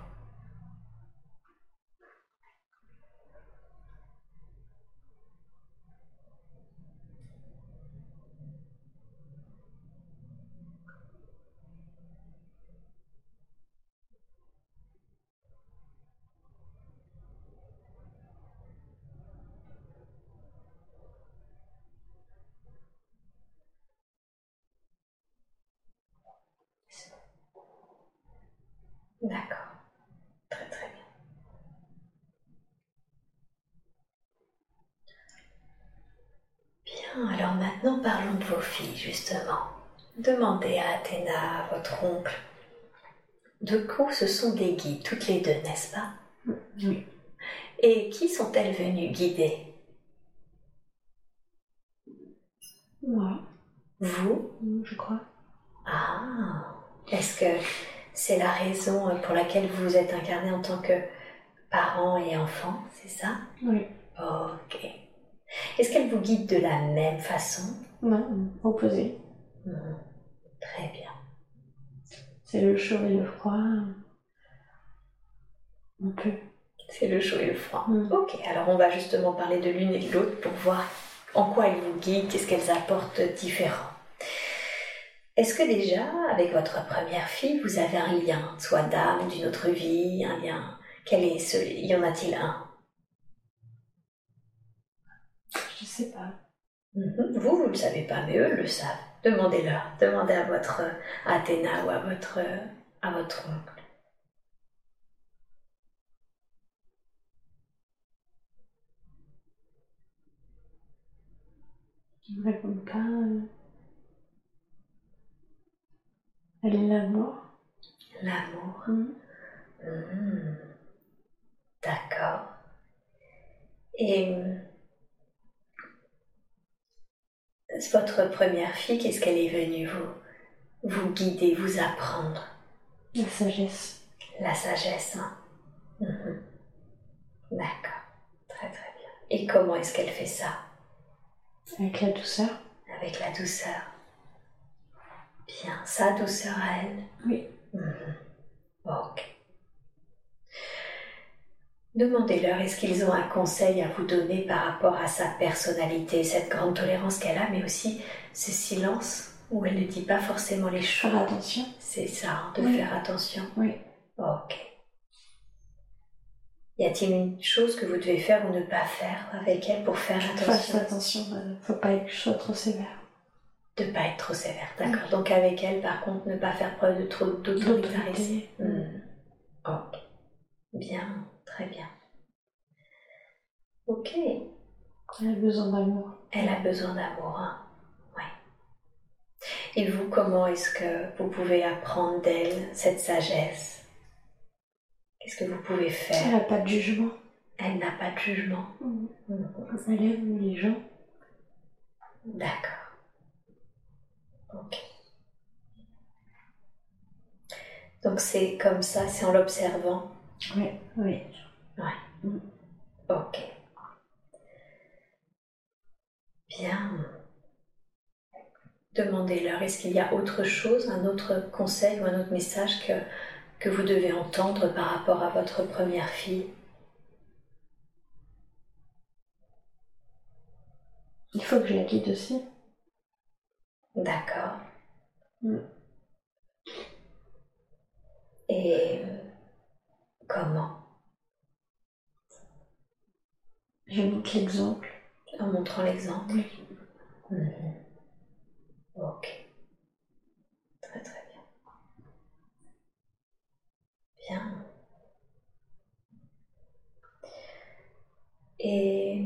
D'accord. Très très bien. Bien, alors maintenant parlons de vos filles, justement. Demandez à Athéna, votre oncle, de quoi ce sont des guides, toutes les deux, n'est-ce pas? Oui. Et qui sont-elles venues guider? Moi, Vous? Je crois. Ah Est-ce que c'est la raison pour laquelle vous vous êtes incarné en tant que parent et enfant, c'est ça? Oui. Ok. Est-ce qu'elle vous guide de la même façon? Non, opposé. Mhm. Très bien. C'est le chaud et le froid. Un peu. C'est le chaud et le froid. Mm. Ok, alors on va justement parler de l'une et de l'autre pour voir en quoi elles vous guident, qu'est-ce qu'elles apportent différent. Est-ce que déjà, avec votre première fille, vous avez un lien, soit d'âme, d'une autre vie, un lien? Quel est ce Y en a-t-il un? Je sais pas. Mhm. Vous, vous ne le savez pas, mais eux le savent. Demandez-leur. Demandez à votre à Athéna ou à votre, à votre oncle. Ils me répondent pas. euh. Elle est l'amour. L'amour. Mm. Hmm. D'accord. Et euh, votre première fille, qu'est-ce qu'elle est venue vous, vous guider, vous apprendre? La sagesse. La sagesse. hein Mhm. D'accord. Très très bien. Et comment est-ce qu'elle fait ça? Avec la douceur Avec la douceur. Bien, sa douceur à elle? Oui. Mhm. Ok. Demandez-leur est-ce qu'ils ont un conseil à vous donner par rapport à sa personnalité, cette grande tolérance qu'elle a, mais aussi ce silence où elle ne dit pas forcément les choses? Faire attention. C'est ça, hein, de Oui. faire attention. Oui. Ok. Y a-t-il une chose que vous devez faire ou ne pas faire avec elle pour faire attention? attention, euh, faut pas je sois trop sévère. De pas être trop sévère, d'accord. Donc avec elle, par contre, ne pas faire preuve de trop d'autoritarisme. Hmm. Ok. Bien, très bien. Ok. Elle a besoin d'amour. Elle a besoin d'amour, hein. Ouais. Et vous, comment est-ce que vous pouvez apprendre d'elle cette sagesse? Qu'est-ce que vous pouvez Elle faire n'a pas de jugement. Elle n'a pas de jugement. Mhm. Mhm. Elle aime les gens. D'accord. Ok. Donc c'est comme ça, c'est en l'observant? Oui, oui. Ok. Bien. Demandez-leur, est-ce qu'il y a autre chose, un autre conseil ou un autre message que, que vous devez entendre par rapport à votre première fille? Il faut que je la guide aussi. D'accord. Mm. Et comment? Je montre l'exemple. En montrant l'exemple. Mhm. Ok. Très très bien. Bien. Et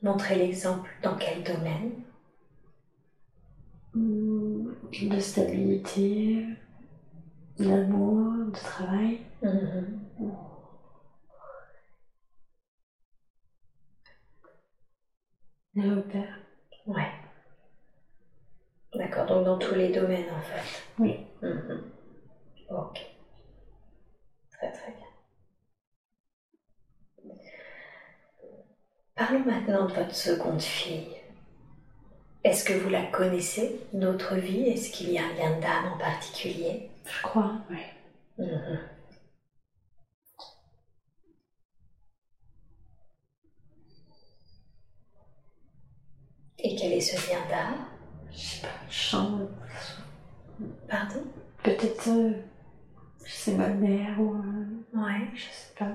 montrer l'exemple dans quel domaine? Mm, De stabilité, d'amour, de travail. Mhm. Des repères. Ouais. D'accord, donc dans tous les domaines en fait. Oui. Mhm. Ok. Très très bien. Parlons maintenant de votre seconde fille. Est-ce que vous la connaissez, notre vie? Est-ce qu'il y a un lien d'âme en particulier? Je crois, oui. Mhm. Et quel est ce lien d'âme Je sais pas, je sens. Pardon Peut-être euh, c'est ma mère ou. euh, Ouais. je sais pas.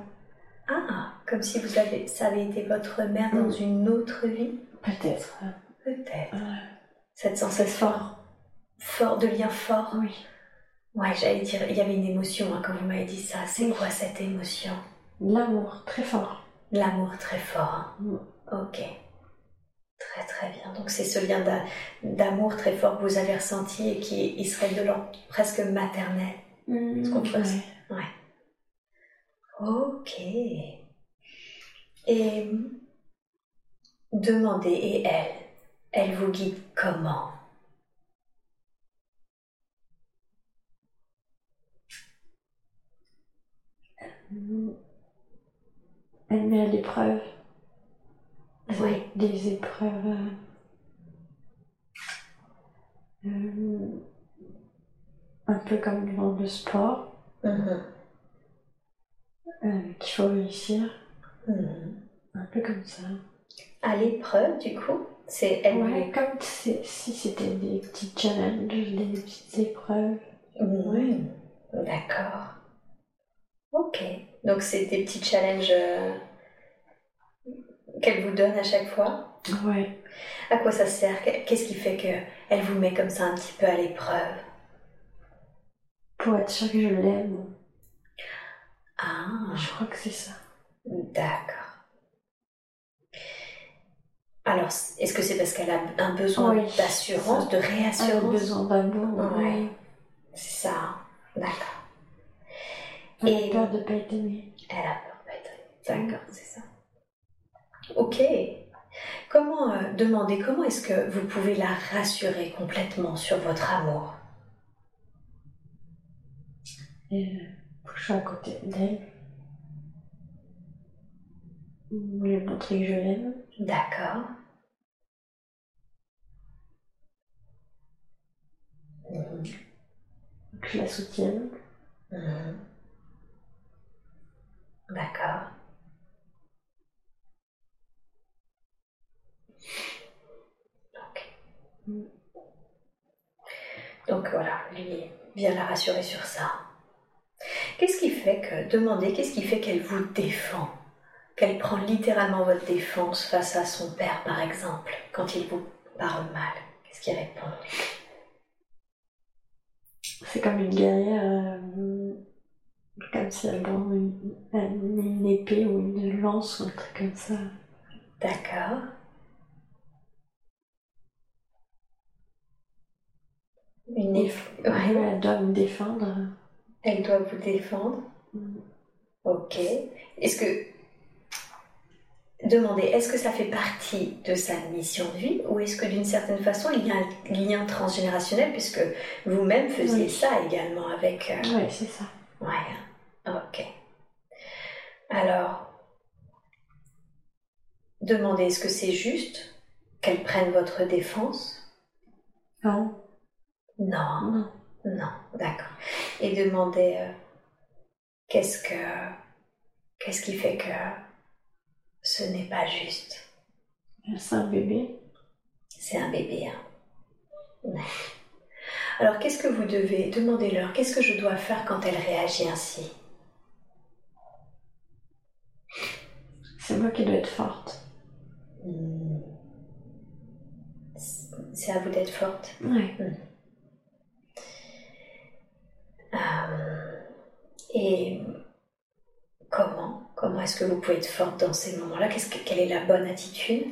Ah, comme si vous avez, ça avait été votre mère dans une autre vie Peut-être. Peut-être. Cette sensation fort. fort, de lien fort. Oui. Ouais, j'allais dire, il y avait une émotion hein, quand vous m'avez dit ça. C'est Oui. quoi cette émotion? L'amour, très fort. L'amour très fort. hein. Mm. Ok. Très très bien. Donc c'est ce lien d'a- d'amour très fort que vous avez ressenti et qui il serait de l'ordre presque maternel. Mm, qu'on peut- ouais. Ok. Et demandez, et elle, elle vous guide comment? Mm. Elle met à l'épreuve. Oui. Des épreuves. euh, euh, un peu comme dans le sport, Mhm. euh, qu'il faut réussir. Mhm. Un peu comme ça. À l'épreuve, du coup, c'est elle. Ouais, comme si c'était des petits challenges, des petites épreuves. Mhm. D'accord. Ok. Donc c'est des petits challenges qu'elle vous donne à chaque fois. Ouais. À quoi ça sert? Qu'est-ce qui fait que elle vous met comme ça un petit peu à l'épreuve? Pour être sûr que je l'aime. Ah, Je crois que c'est ça. d'accord. Alors, est-ce que c'est parce qu'elle a un besoin Oui, d'assurance, de réassurance? besoin d'amour. Ouais. C'est ça. hein. D'accord. Elle Et- a peur de pas être aimée. Elle a peur d'être aimée. D'accord, c'est ça. Ok. Comment euh, demander comment est-ce que vous pouvez la rassurer complètement sur votre amour? Et euh, que je sois à côté d'elle. Lui montrer que je l'aime. D'accord. Que je la soutienne. Mhm. D'accord. Donc voilà, lui vient la rassurer sur ça. Qu'est-ce qui fait que, demandez, qu'est-ce qui fait qu'elle vous défend? Qu'elle prend littéralement votre défense face à son père, par exemple, quand il vous parle mal? Qu'est-ce qu'il répond? C'est comme une guerrière, euh, comme si elle prend une- une épée ou une lance ou un truc comme ça. D'accord. Une Ouais, Elle doit me défendre. Elle doit vous défendre. Mm. Ok. Est-ce que. Demandez, est-ce que ça fait partie de sa mission de vie ou est-ce que d'une certaine façon il y a un lien transgénérationnel puisque vous-même faisiez Oui. ça également avec. euh, Ouais, c'est ça. Ouais. Ok. Alors, demandez, est-ce que c'est juste qu'elle prenne votre défense? Non, Non. non. Non, d'accord. Et demandez euh, qu'est-ce que qu'est-ce qui fait que ce n'est pas juste? C'est un bébé. C'est un bébé. Hein. Alors qu'est-ce que vous devez demandez-leur qu'est-ce que je dois faire quand elle réagit ainsi? C'est moi qui dois être forte. Hmm. C'est à vous d'être forte? Ouais. Euh, et comment Comment est-ce que vous pouvez être forte dans ces moments-là? Qu'est-ce que- Quelle est la bonne attitude?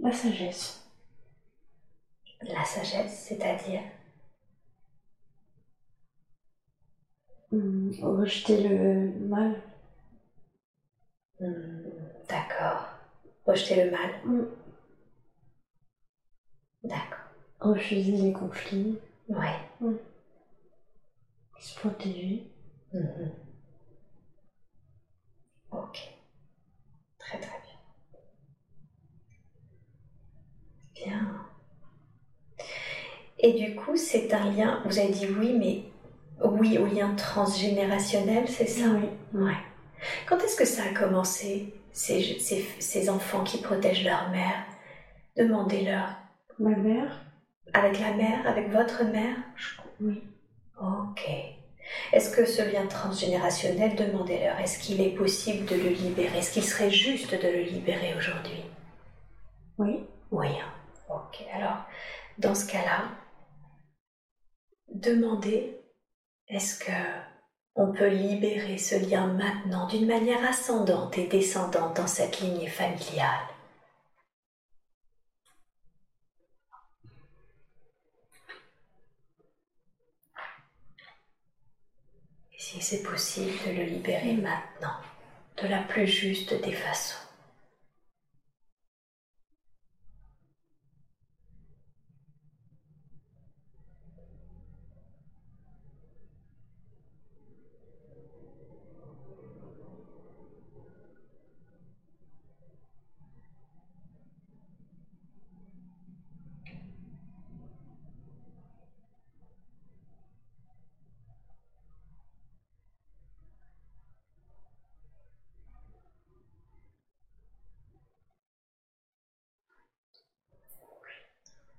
La sagesse. La sagesse, c'est-à-dire? Mm, Rejeter le mal. Hmm, D'accord. Rejeter le mal? Mm. D'accord. Refuser les conflits. Ouais. Se protéger. Mhm. Ok. Très très bien. Bien. Et du coup, c'est un lien, vous avez dit oui, mais oui au lien transgénérationnel, c'est ça? Oui. Ouais. Quand est-ce que ça a commencé, ces, ces, ces enfants qui protègent leur mère? Demandez-leur. Ma mère? Avec la mère, avec votre mère? Oui. Ok. Est-ce que ce lien transgénérationnel, demandez-leur, est-ce qu'il est possible de le libérer? Est-ce qu'il serait juste de le libérer aujourd'hui? Oui. Oui. hein. Ok. Alors, dans ce cas-là, demandez, est-ce que on peut libérer ce lien maintenant d'une manière ascendante et descendante dans cette lignée familiale? Si c'est possible de le libérer maintenant, de la plus juste des façons.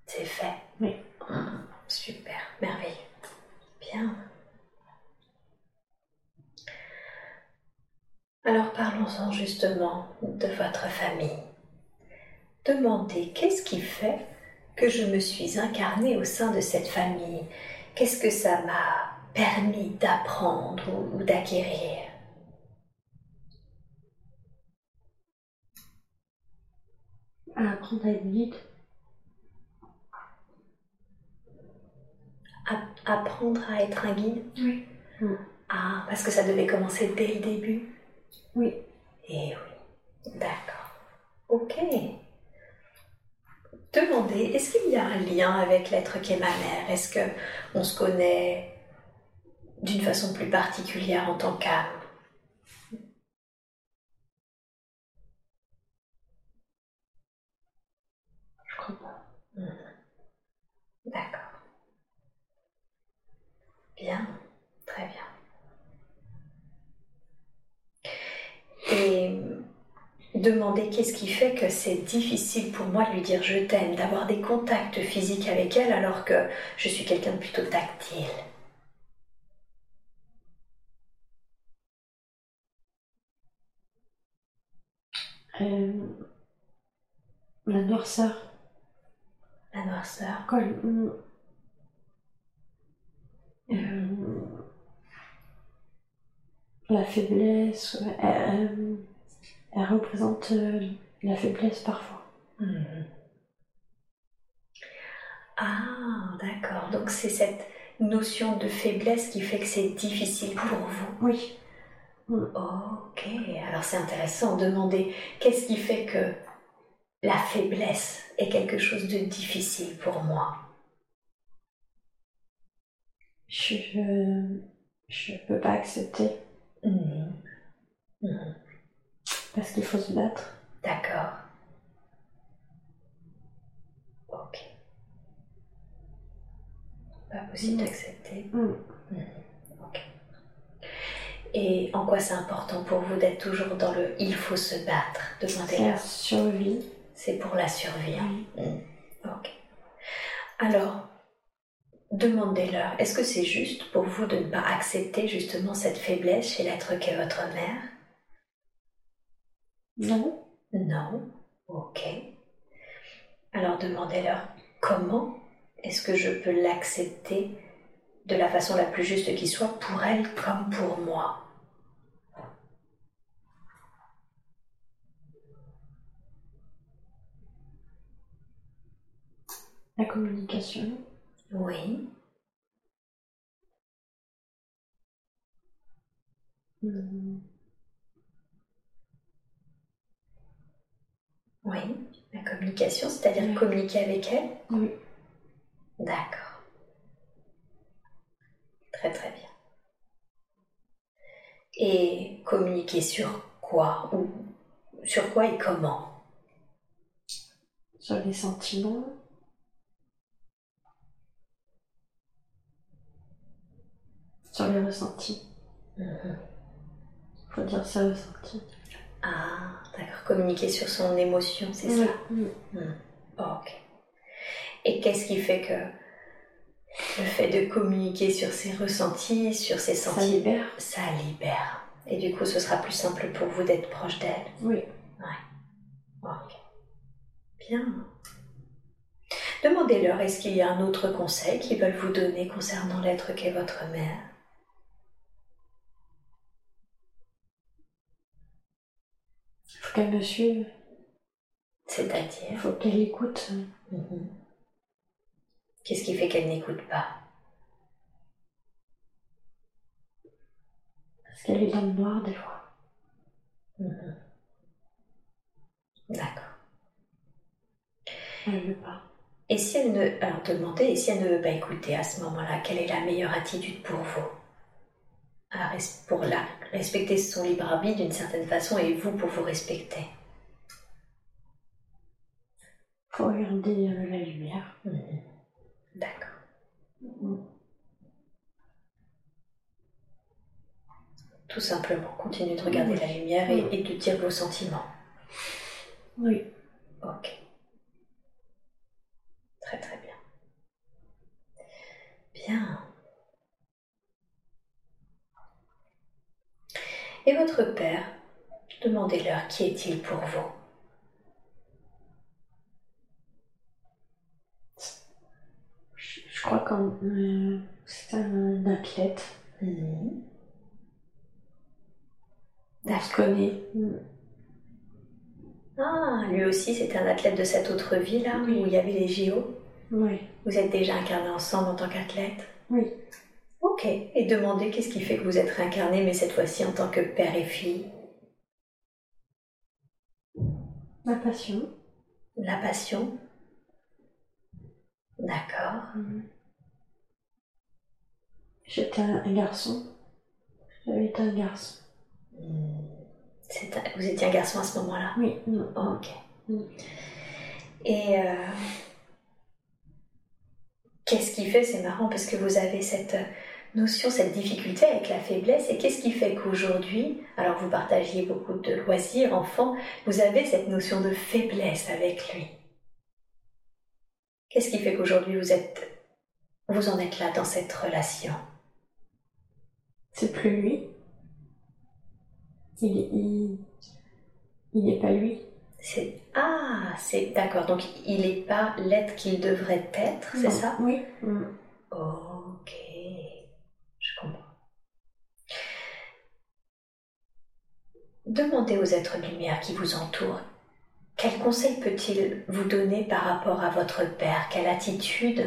C'est fait. Oui. Hum, super, merveilleux. Bien. Justement de votre famille. Demandez qu'est-ce qui fait que je me suis incarnée au sein de cette famille? Qu'est-ce que ça m'a permis d'apprendre ou, d'acquérir? À apprendre à être guide. App- Apprendre à être un guide? Oui. Ah, parce que ça devait commencer dès le début? Oui. Eh oui, d'accord. Ok. Demandez, est-ce qu'il y a un lien avec l'être qui est ma mère? Est-ce que on se connaît d'une façon plus particulière en tant qu'âme? Je comprends. pas. Mhm. D'accord. Bien, très bien. Et demander qu'est-ce qui fait que c'est difficile pour moi de lui dire je t'aime, d'avoir des contacts physiques avec elle alors que je suis quelqu'un de plutôt tactile. Euh, la noirceur. La noirceur. Euh, la faiblesse, elle, elle représente euh, la faiblesse parfois. Mhm. Ah, d'accord. Donc c'est cette notion de faiblesse qui fait que c'est difficile pour vous? Oui. Ok, alors c'est intéressant de demander qu'est-ce qui fait que la faiblesse est quelque chose de difficile pour moi? Je je peux pas accepter. Mhm. Mhm. Parce qu'il faut se battre. D'accord. Ok. Pas possible Mm. d'accepter. Mm. Ok. Et en quoi c'est important pour vous d'être toujours dans le il faut se battre C'est la Demandez-leur. survie. C'est pour la survie. hein. Ok. Alors, demandez-leur, est-ce que c'est juste pour vous de ne pas accepter justement cette faiblesse chez l'être qu'est votre mère? Non. Non? Ok. Alors demandez-leur comment est-ce que je peux l'accepter de la façon la plus juste qui soit pour elle comme pour moi? La communication. Oui. Oui. La communication, c'est-à-dire Oui. communiquer avec elle Oui. D'accord. Très très bien. Et communiquer sur quoi Ou sur quoi et comment? Sur les sentiments. Sur les ressentis. Mhm. Faut dire ça ressenti. Ah, d'accord. Communiquer sur son émotion, c'est ça Mm. Ok. Et qu'est-ce qui fait que le fait de communiquer sur ses ressentis, sur ses Ça sentiments, libère. ça libère Et du coup, ce sera plus simple pour vous d'être proche d'elle Oui. Ok. Bien. Demandez-leur, est-ce qu'il y a un autre conseil qu'ils veulent vous donner concernant l'être qu'est votre mère? Faut qu'elle me suive. Il C'est-à-dire faut qu'elle écoute. Mhm. Qu'est-ce qui fait qu'elle n'écoute pas? Parce qu'elle est dans le noir des fois. Mhm. D'accord. Elle veut pas. Et si elle ne... Alors et si elle ne veut pas écouter à ce moment-là, quelle est la meilleure attitude pour vous? À res- Pour la... respecter son libre arbitre d'une certaine façon et vous pour vous respecter. Faut regarder la lumière. Mhm. D'accord. Tout simplement, continuez de regarder la lumière et, et de dire vos sentiments. Oui. Ok. Très très bien. Bien. Et votre père, demandez-leur qui est-il pour vous Je, crois que euh, c'est un athlète. Mhm. On se connaît. Mm. Ah, lui aussi, c'est un athlète de cette autre vie là Oui. où il y avait les JO. Oui. Vous êtes déjà incarnés ensemble en tant qu'athlète? Oui. Ok. Et demandez qu'est-ce qui fait que vous êtes réincarnés, mais cette fois-ci en tant que père et fille Ma passion. La passion D'accord. Mm. J'étais un, garçon. J'avais été un garçon. Un- Vous étiez un garçon à ce moment-là? Oui. Mm. Ok. Mm. Et euh, qu'est-ce qui fait, c'est marrant parce que vous avez cette notion, cette difficulté avec la faiblesse, et qu'est-ce qui fait qu'aujourd'hui, alors vous partagiez beaucoup de loisirs, enfants, vous avez cette notion de faiblesse avec lui? Qu'est-ce qui fait qu'aujourd'hui vous êtes, vous en êtes là dans cette relation? C'est plus lui. Il, il, il n'est pas lui. C'est ah, c'est d'accord. Donc il n'est pas l'être qu'il devrait être, c'est ça? Oui. Ok, je comprends. Demandez aux êtres de lumière qui vous entourent quel conseil peut-il vous donner par rapport à votre père? Quelle attitude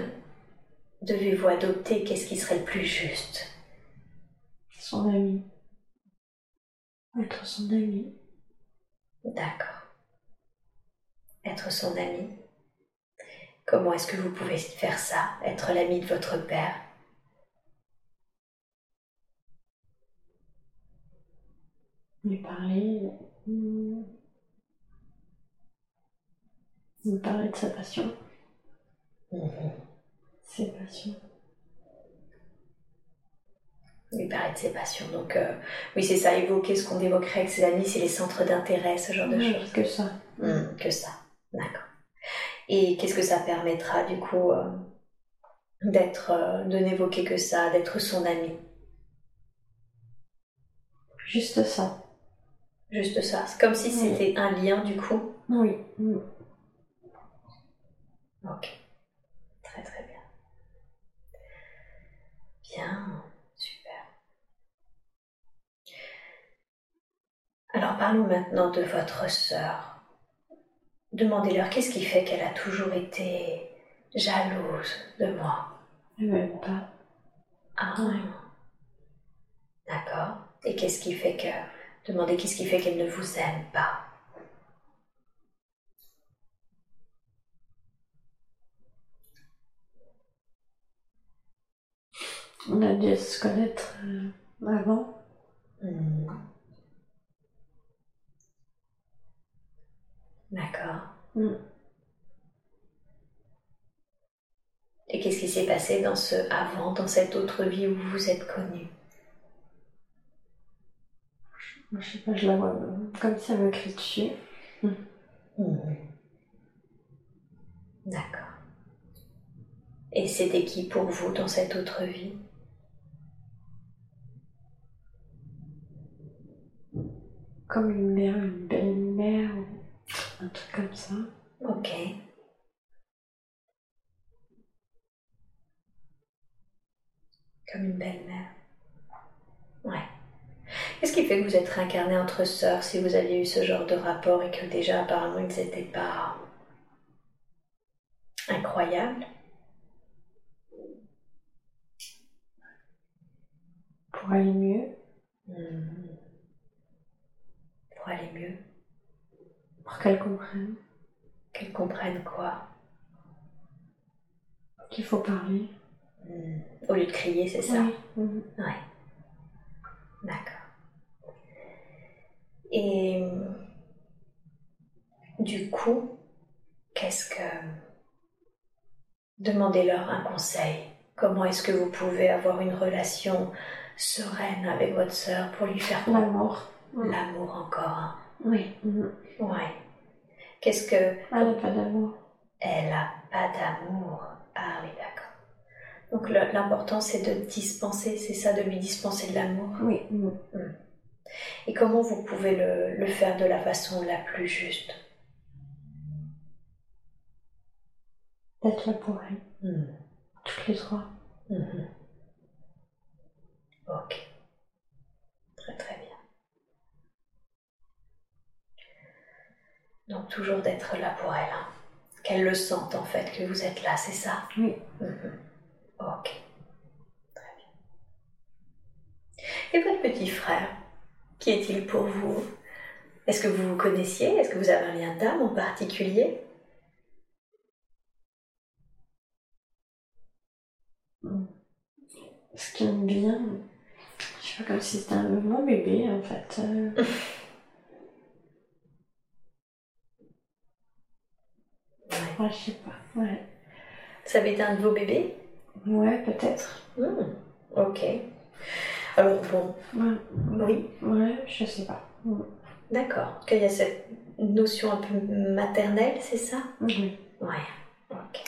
devez-vous adopter? Qu'est-ce qui serait le plus juste? Son ami. Être son ami. D'accord. Être son ami. Comment est-ce que vous pouvez faire ça? Être l'ami de votre père? Lui parler. mm, Lui parler de sa passion. Ses passions. Lui parler de ses passions. Donc, euh, oui, c'est ça, évoquer ce qu'on évoquerait avec ses amis, c'est les centres d'intérêt, ce genre de Oui, choses. que ça. Hmm, que ça, d'accord. Et qu'est-ce que ça permettra, du coup, euh, d'être, euh, de n'évoquer que ça, d'être son ami? Juste ça. Juste ça. C'est comme si Oui. c'était un lien, du coup. Oui. Ok. Très très bien. Bien, super. Alors parlons maintenant de votre sœur. Demandez-leur qu'est-ce qui fait qu'elle a toujours été jalouse de moi. Elle m'aime pas. Ah, Ouais. d'accord. Et qu'est-ce qui fait que... Demandez qu'est-ce qui fait qu'elle ne vous aime pas. On a dû se connaître euh, avant. Hmm. D'accord. Mm. Et qu'est-ce qui s'est passé dans ce avant, dans cette autre vie où vous vous êtes connus? Je sais pas, je la vois euh, comme si elle me crie dessus. Hmm. D'accord. Et c'était qui pour vous dans cette autre vie? Comme une mère, une belle-mère, ou un truc comme ça. Ok. Comme une belle-mère. Ouais. Qu'est-ce qui fait que vous êtes réincarné entre sœurs si vous aviez eu ce genre de rapport et que déjà apparemment ils n'étaient pas incroyables? Pour aller mieux. Hmm. Pour aller mieux, Pour qu'elle comprenne qu'elles comprennent quoi? Qu'il faut parler. Hmm. Au lieu de crier, c'est ça? Oui. Mhm. Ouais. D'accord. Et du coup, qu'est-ce que... Demandez-leur un conseil? Comment est-ce que vous pouvez avoir une relation sereine avec votre sœur pour lui faire L'amour. L'amour encore hein Oui. Ouais. Qu'est-ce que... Elle n'a pas d'amour. Elle a pas d'amour. Ah oui, d'accord. Donc l'important c'est de dispenser, c'est ça, de lui dispenser de l'amour? Oui. mhm. Et comment vous pouvez le, le faire de la façon la plus juste? D'être là pour elle. Hmm. Toutes les trois. Mhm. Ok. Très très bien. Donc toujours d'être là pour elle. hein. Qu'elle le sente en fait, que vous êtes là, c'est ça? Oui. Mhm. Ok. Très bien. Et votre petit frère, qui est-il pour vous? Est-ce que vous vous connaissiez? Est-ce que vous avez un lien d'âme en particulier? Ce qui me vient, je sais pas comme si c'était un mon bébé en fait. Euh, Ouais. Je sais pas. Ouais. Ça avait été un de vos bébés Ouais, peut-être. Hmm, Ok. Alors bon, Ouais. oui, Ouais, je sais pas. D'accord. Qu'il y a cette notion un peu maternelle, c'est ça? Oui. Ouais, ok.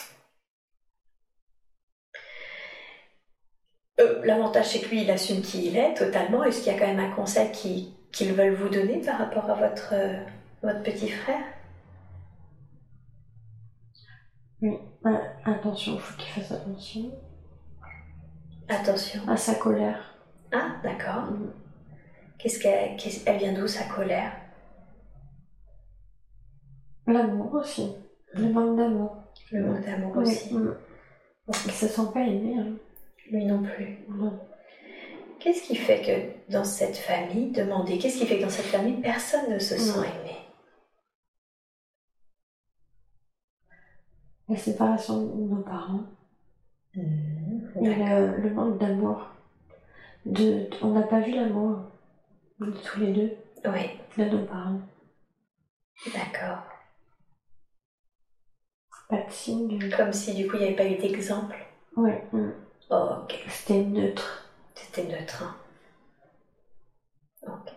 Euh, L'avantage, c'est que lui, il assume qui il est totalement. Est-ce qu'il y a quand même un conseil qui- qu'ils veulent vous donner par rapport à votre, euh, votre petit frère? Oui. Ouais, attention, faut qu'il fasse attention Attention. à sa colère. Ah, d'accord. Mm. Qu'est-ce qu'elle elle vient d'où sa colère? L'amour aussi. Le manque d'amour. Le manque d'amour aussi. Mm. Il se sent pas aimé. Hein. Lui non plus. Qu'est-ce qui fait que dans cette famille, demandez, qu'est-ce qui fait que dans cette famille, personne ne se sent Mm. aimé? La séparation de nos parents. Et le, le manque d'amour. De, on n'a pas vu l'amour de tous les deux, Oui, de nos parents. d'accord. Pas de signe. Comme si du coup il n'y avait pas eu d'exemple. Ouais, mm. Oh, ok. c'était neutre. C'était neutre. hein. Ok.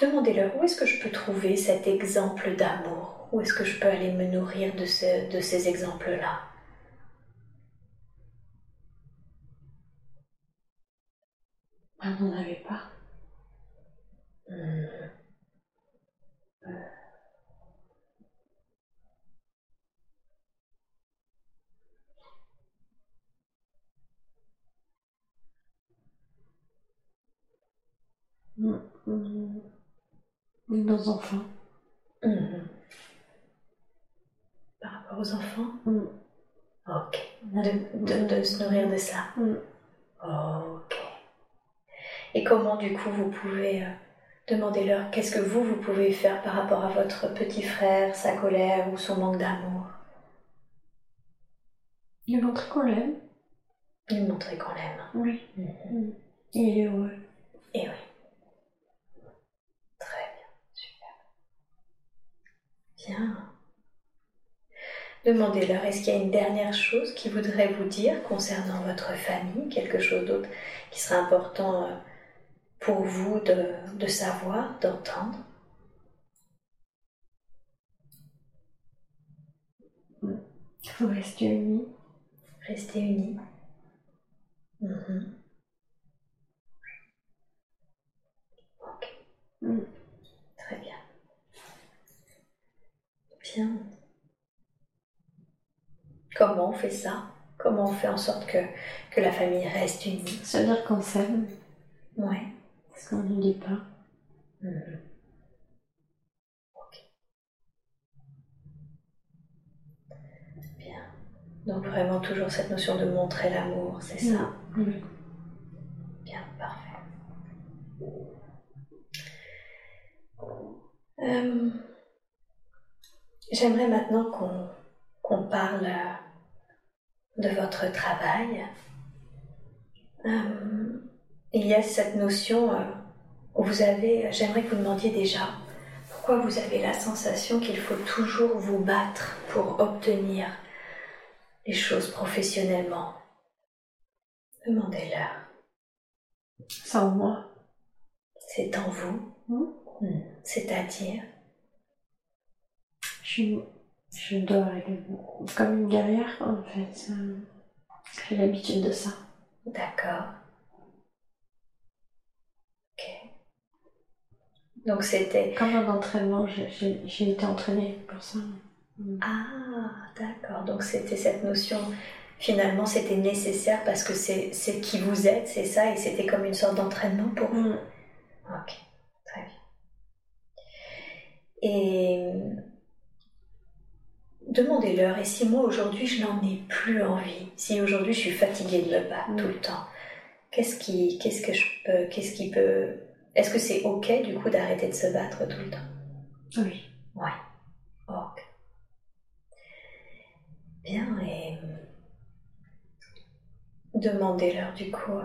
Demandez-leur où est-ce que je peux trouver cet exemple d'amour? Où est-ce que je peux aller me nourrir de, ce- de ces exemples-là? Ah, on n'en avait pas? Hmm. Mm, mm. Nos enfants. Mhm. Par rapport aux enfants? Mm. Ok. De, de- de se nourrir de ça. Ok. Et comment du coup vous pouvez euh, demander leur qu'est-ce que vous, vous pouvez faire par rapport à votre petit frère, sa colère ou son manque d'amour? Il montre qu'on l'aime. Lui montrer qu'on l'aime. Oui. Mhm. Mm. Il est heureux. Et oui. Très bien, super. Bien. Demandez-leur, est-ce qu'il y a une dernière chose qu'ils voudraient vous dire concernant votre famille, quelque chose d'autre qui serait important euh, pour vous de, de savoir, d'entendre Il faut rester unis. Rester unis. Mhm. Ok. Mm. Très bien. Bien. Comment on fait ça? Comment on fait en sorte que, que la famille reste unie? Se dire qu'on s'aime, Ouais. Parce qu'on ne dit pas? Mhm. Ok. Bien. Donc vraiment toujours cette notion de montrer l'amour, c'est ça? Bien, parfait. Euh, J'aimerais maintenant qu'on qu'on parle euh, de votre travail. Euh, il y a cette notion euh, où vous avez, j'aimerais que vous demandiez déjà pourquoi vous avez la sensation qu'il faut toujours vous battre pour obtenir les choses professionnellement? Demandez-leur. C'est en moi. C'est en vous. Mm. Hmm. C'est-à-dire, Je, suis- je dois être comme une guerrière, en fait. Euh, J'ai l'habitude de ça. d'accord. Ok. Donc c'était. Comme un entraînement, j'ai- été entraînée pour ça. Mm. Ah, d'accord. Donc c'était cette notion. Finalement, c'était nécessaire parce que c'est c'est qui vous êtes, c'est ça, et c'était comme une sorte d'entraînement pour vous. Mm. Ok, très bien. Et demandez-leur, et si moi aujourd'hui je n'en ai plus envie, si aujourd'hui je suis fatiguée de me battre Mm. tout le temps, qu'est-ce qui, qu'est-ce que je peux, qu'est-ce qui peut, est-ce que c'est ok du coup d'arrêter de se battre tout le temps? Oui. Ouais. Ok. Bien, et demandez-leur du coup euh,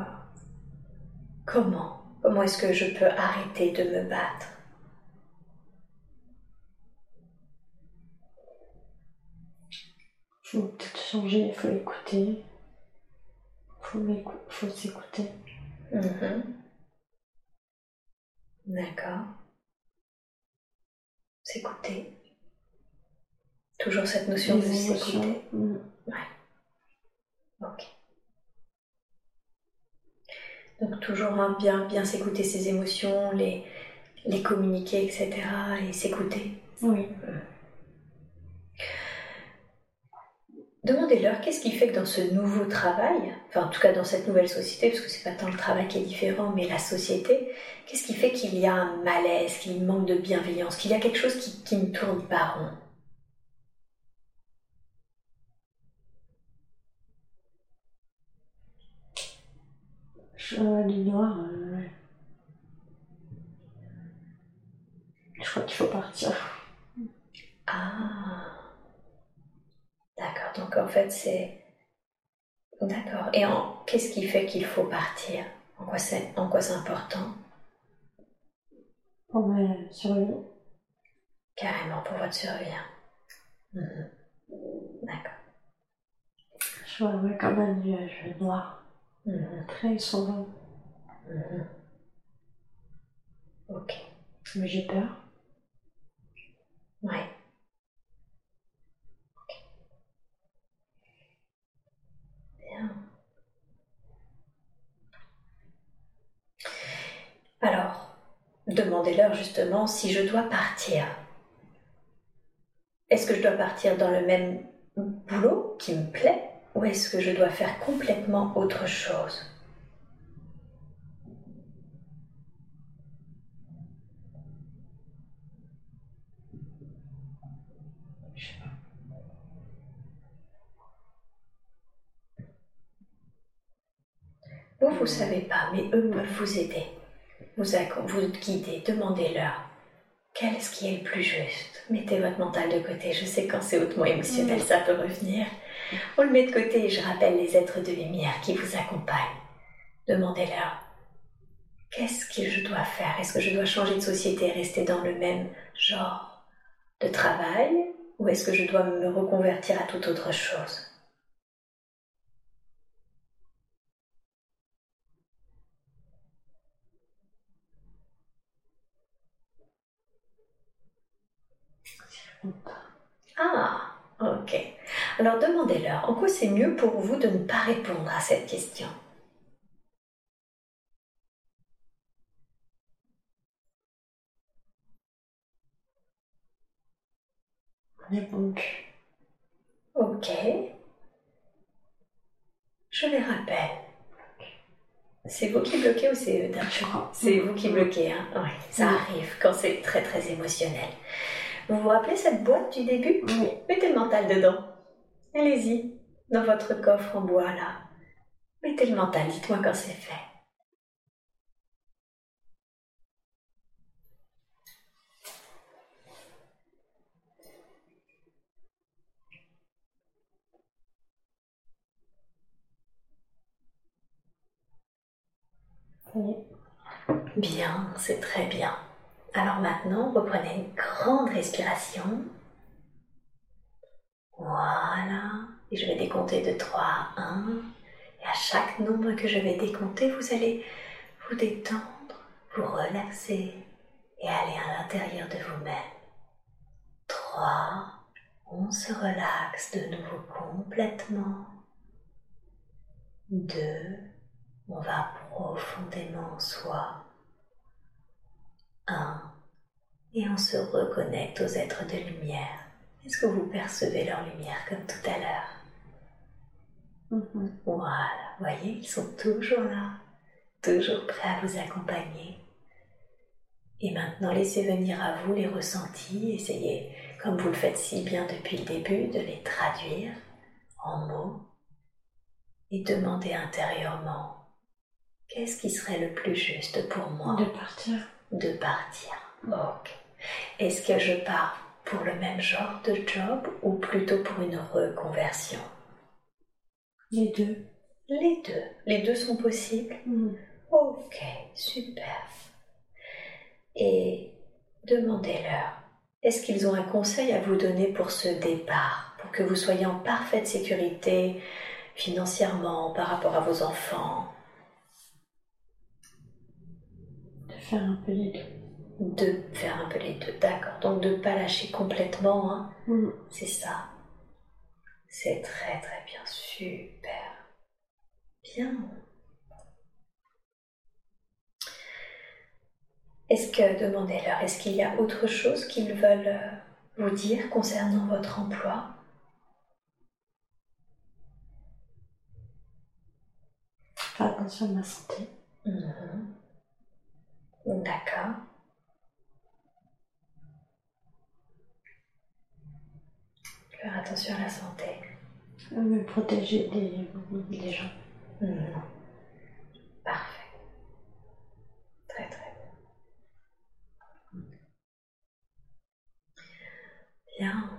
comment, comment est-ce que je peux arrêter de me battre? Faut peut-être changer, il faut écouter. Faut, faut s'écouter. Mhm. D'accord. S'écouter. Toujours cette notion de s'écouter. Mm. Ouais. Ok. Donc toujours hein, bien, bien s'écouter ses émotions, les, les communiquer, etc. et s'écouter. Oui. Demandez-leur qu'est-ce qui fait que dans ce nouveau travail, enfin en tout cas dans cette nouvelle société, parce que c'est pas tant le travail qui est différent, mais la société, qu'est-ce qui fait qu'il y a un malaise, qu'il manque de bienveillance, qu'il y a quelque chose qui, qui ne tourne pas rond? Je du noir. Euh... Je crois qu'il faut partir. Ah. D'accord, donc en fait c'est... D'accord. Et en... qu'est-ce qui fait qu'il faut partir? En quoi c'est important? Pour ma survie. Carrément pour votre survie. hein. Mhm. D'accord. Je vois comme un nuage noir, Mhm. très sombre. Mhm. Ok. Mais j'ai peur. Ouais. Bien. Alors, demandez-leur justement si je dois partir. Est-ce que je dois partir dans le même boulot qui me plaît ou est-ce que je dois faire complètement autre chose? Vous, vous savez pas, mais eux peuvent vous aider, vous, vous guider, demandez-leur. Qu'est-ce qui est le plus juste? Mettez votre mental de côté, je sais quand c'est hautement émotionnel, ça peut revenir. On le met de côté et je rappelle les êtres de lumière qui vous accompagnent. Demandez-leur. Qu'est-ce que je dois faire? Est-ce que je dois changer de société et rester dans le même genre de travail? Ou est-ce que je dois me reconvertir à toute autre chose? Ah, ok. Alors demandez-leur en quoi c'est mieux pour vous de ne pas répondre à cette question? Donc, Ok. Je les rappelle. C'est vous qui bloquez ou c'est eux. C'est vous qui bloquez, hein Oui, ça arrive quand c'est très très émotionnel. Vous vous rappelez cette boîte du début? Oui. Mettez le mental dedans. Allez-y, dans votre coffre en bois là. Mettez le mental, dites-moi quand c'est fait. Bien, c'est très bien. Alors maintenant, reprenez une grande respiration. Voilà. Et je vais décompter de 3 à 1. Et à chaque nombre que je vais décompter, vous allez vous détendre, vous relaxer et aller à l'intérieur de vous-même. 3. On se relaxe de nouveau complètement. 2. On va profondément en soi. 1. Et on se reconnecte aux êtres de lumière. Est-ce que vous percevez leur lumière comme tout à l'heure? Mhm. Voilà, voyez, ils sont toujours là, toujours prêts à vous accompagner. Et maintenant, laissez venir à vous les ressentis, essayez, comme vous le faites si bien depuis le début, de les traduire en mots et demandez intérieurement, qu'est-ce qui serait le plus juste pour moi? De partir. de partir. Ok. Est-ce que je pars pour le même genre de job ou plutôt pour une reconversion? Les deux. Les deux. Les deux sont possibles? Mhm. Ok, super. Et demandez-leur, est-ce qu'ils ont un conseil à vous donner pour ce départ, pour pour que vous soyez en parfaite sécurité financièrement par rapport à vos enfants? De faire un peu les deux. De faire un peu les deux, d'accord. Donc de ne pas lâcher complètement, hein. Mm. c'est ça. C'est très très bien, super. Bien. Est-ce que, demandez-leur, est-ce qu'il y a autre chose qu'ils veulent euh, vous dire concernant votre emploi? Faire attention à ma santé. Mhm. D'accord. Faire attention à la santé. Me protéger des, des gens. Parfait. Très très bien. Bien.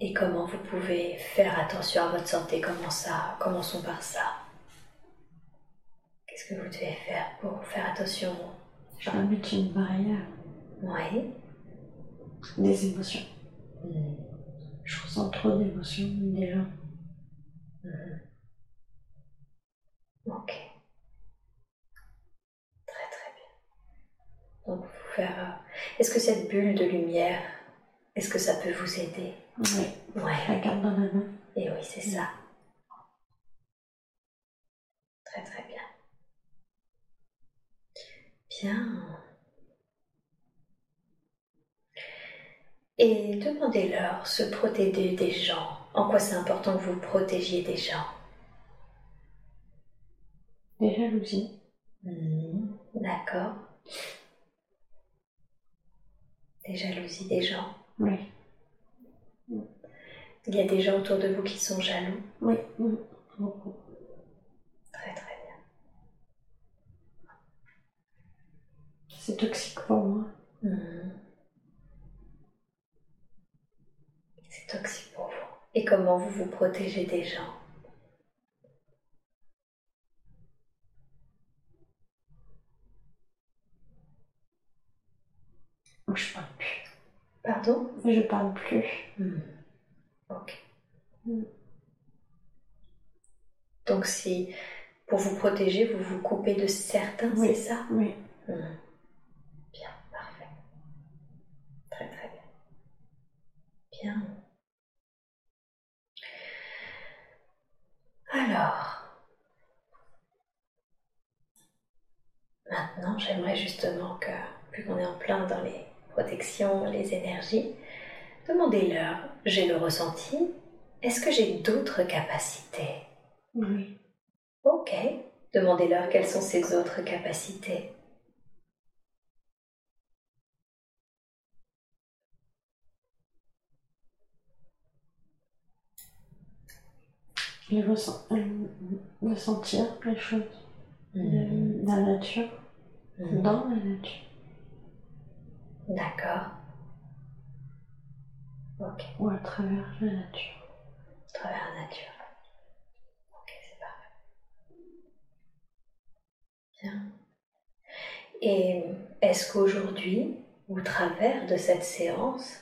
Et comment vous pouvez faire attention à votre santé? Comment ça Commençons par ça. Qu'est-ce que vous devez faire pour faire attention? Je mettre une barrière Oui. des émotions. Mhm. Je ressens trop d'émotions déjà. Mhm. Ok. Très très bien. Donc vous faire. euh, Est-ce que cette bulle de lumière, est-ce que ça peut vous aider? Oui. Ouais. La garde dans la main. Et oui, c'est ça. Très très bien. Bien. Et demandez-leur se protéger des gens. En quoi c'est important que vous protégiez des gens? Des jalousies. Mhm, D'accord. Des jalousies des gens. Oui. Il y a des gens autour de vous qui sont jaloux? Oui. Beaucoup. Très très bien. C'est toxique pour moi. Mhm. C'est toxique pour vous. Et comment vous vous protégez des gens Je parle plus. Pardon? Je parle plus. Mhm. Ok. Mm. Donc si pour vous protéger, vous vous coupez de certains, Oui. c'est ça? Oui. Mhm. Bien, parfait. Très très bien. Bien. Alors, maintenant j'aimerais justement que, vu qu'on est en plein dans les protections, les énergies, demandez-leur, j'ai le ressenti, est-ce que j'ai d'autres capacités? Oui. Ok. Demandez-leur quelles sont ces autres capacités. Je ressens, euh, les choses de la nature, Mhm. dans la nature, D'accord. Ok. ou à travers la nature. À travers la nature. Ok, c'est parfait. Bien. Et est-ce qu'aujourd'hui, au travers de cette séance,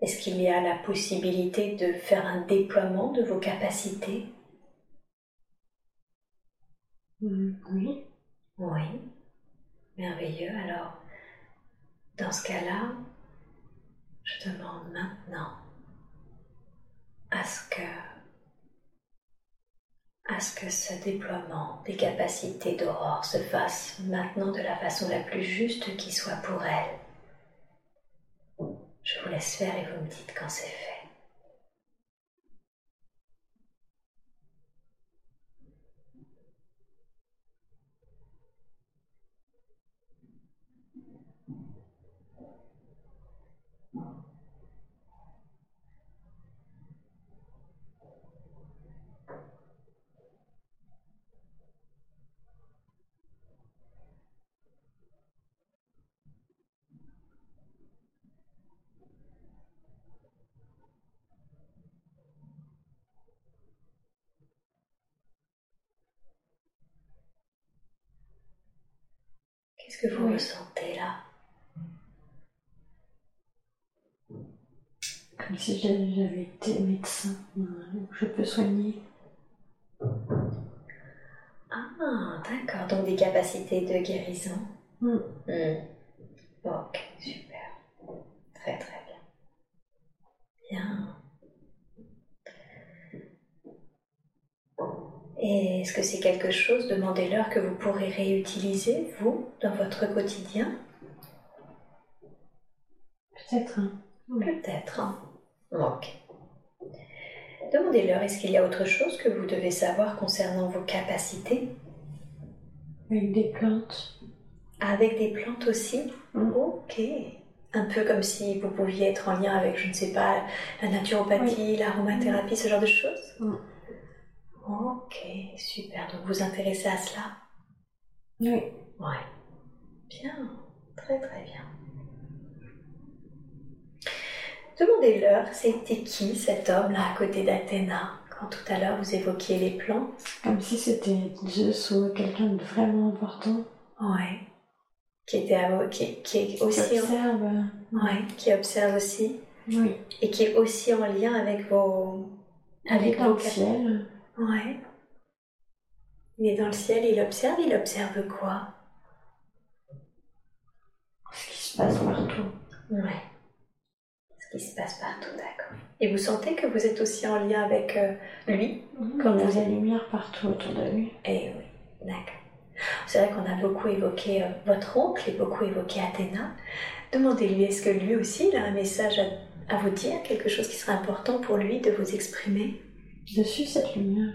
est-ce qu'il y a la possibilité de faire un déploiement de vos capacités? Mm, Oui. Oui. Merveilleux. Alors, dans ce cas-là, je demande maintenant à ce que à ce que ce déploiement des capacités d'Aurore se fasse maintenant de la façon la plus juste qui soit pour elle. Je vous laisse faire et vous me dites quand c'est fait. Qu'est-ce que vous ressentez là? Comme si j'avais été médecin, je peux soigner. Ah, d'accord. Donc des capacités de guérison. Mm. Hmm. Ok, super. Très très bien. Bien. Et est-ce que c'est quelque chose, demandez-leur, que vous pourrez réutiliser, vous, dans votre quotidien? Peut-être. Hein. Peut-être. Hein. Ok. Demandez-leur, est-ce qu'il y a autre chose que vous devez savoir concernant vos capacités? Avec des plantes. Avec des plantes aussi? Mm. Ok. Un peu comme si vous pouviez être en lien avec, je ne sais pas, la naturopathie, l'aromathérapie, ce genre de choses? Mm. Ok, super. Donc vous intéressez à cela? Oui. Ouais. Bien. Très très bien. Demandez-leur, c'était qui cet homme là à côté d'Athéna quand tout à l'heure vous évoquiez les plantes? Comme si c'était Zeus ou quelqu'un de vraiment important. Ouais. Qui était à qui, qui est Qui aussi en- observe. euh, ouais, qui observe aussi Oui. et qui est aussi en lien avec vos avec vos ciel. Ouais. Il est dans le ciel, il observe, il observe quoi? Ce qui se passe partout. Ouais. Ce qui se passe partout, d'accord. Et vous sentez que vous êtes aussi en lien avec euh, lui Comme a la lumière partout autour de lui. Eh oui, d'accord. C'est vrai qu'on a beaucoup évoqué euh, votre oncle et beaucoup évoqué Athéna. Demandez-lui, est-ce que lui aussi, il a un message à, à vous dire, quelque chose qui serait important pour lui de vous exprimer? Dessus cette lumière.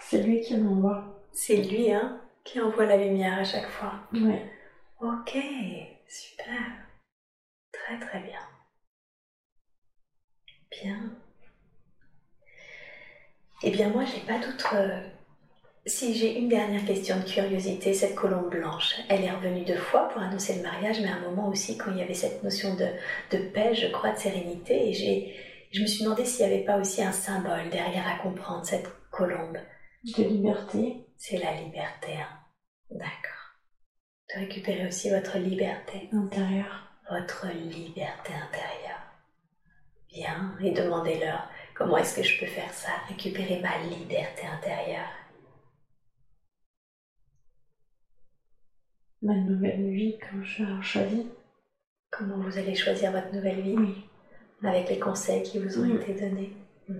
C'est lui qui m'envoie. C'est lui, hein, qui envoie la lumière à chaque fois. Oui. Ok, super. Très très bien. Bien. Eh bien moi j'ai pas d'autre... Si j'ai une dernière question de curiosité, cette colombe blanche, elle est revenue deux fois pour annoncer le mariage, mais à un moment aussi quand il y avait cette notion de, de paix, je crois, de sérénité, et j'ai, je me suis demandé s'il n'y avait pas aussi un symbole derrière à comprendre cette colombe. De liberté. C'est la liberté, hein. D'accord. De récupérer aussi votre liberté intérieure. votre liberté intérieure. Bien, et demandez-leur comment est-ce que je peux faire ça, récupérer ma liberté intérieure. Ma nouvelle vie quand je choisis. Comment vous allez choisir votre nouvelle vie? Oui. Avec les conseils qui vous ont Mm. été donnés. Mhm.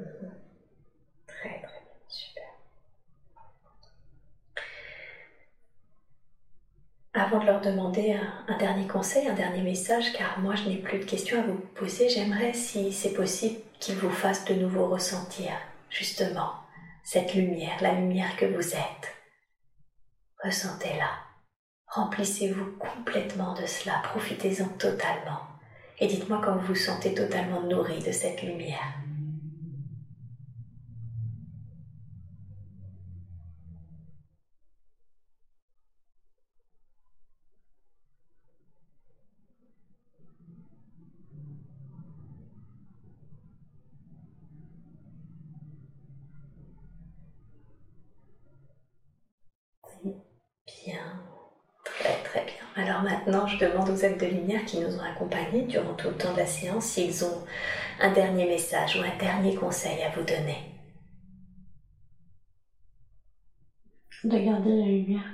Très très bien, super. Avant de leur demander un, un dernier conseil, un dernier message, car moi je n'ai plus de questions à vous poser, j'aimerais, si c'est possible, qu'ils vous fassent de nouveau ressentir justement cette lumière, la lumière que vous êtes. Ressentez-la. Remplissez-vous complètement de cela, profitez-en totalement. Et dites-moi quand vous vous sentez totalement nourri de cette lumière. Maintenant, je demande aux êtres de lumière qui nous ont accompagnés durant tout le temps de la séance s'ils ont un dernier message ou un dernier conseil à vous donner. De garder la lumière.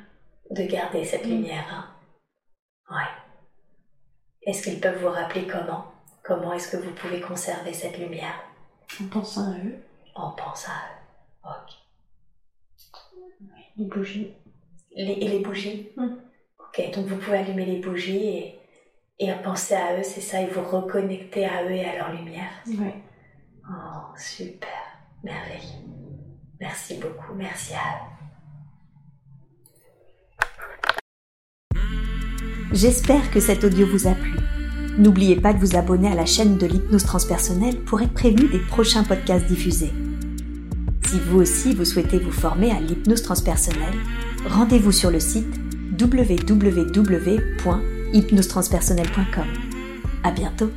De garder cette lumière. Hein. Ouais. Est-ce qu'ils peuvent vous rappeler comment? Comment est-ce que vous pouvez conserver cette lumière? En pensant à eux. En pensant à eux. Ok. Les bougies. Les- et les bougies? Mm. Ok, donc vous pouvez allumer les bougies et, et penser à eux, c'est ça, et vous reconnecter à eux et à leur lumière. Oui. Oh, super, merveilleux. Merci beaucoup, merci à eux. J'espère que cet audio vous a plu. N'oubliez pas de vous abonner à la chaîne de l'hypnose transpersonnelle pour être prévenu des prochains podcasts diffusés. Si vous aussi vous souhaitez vous former à l'hypnose transpersonnelle, rendez-vous sur le site www.hypnosetranspersonnelle.com. À bientôt.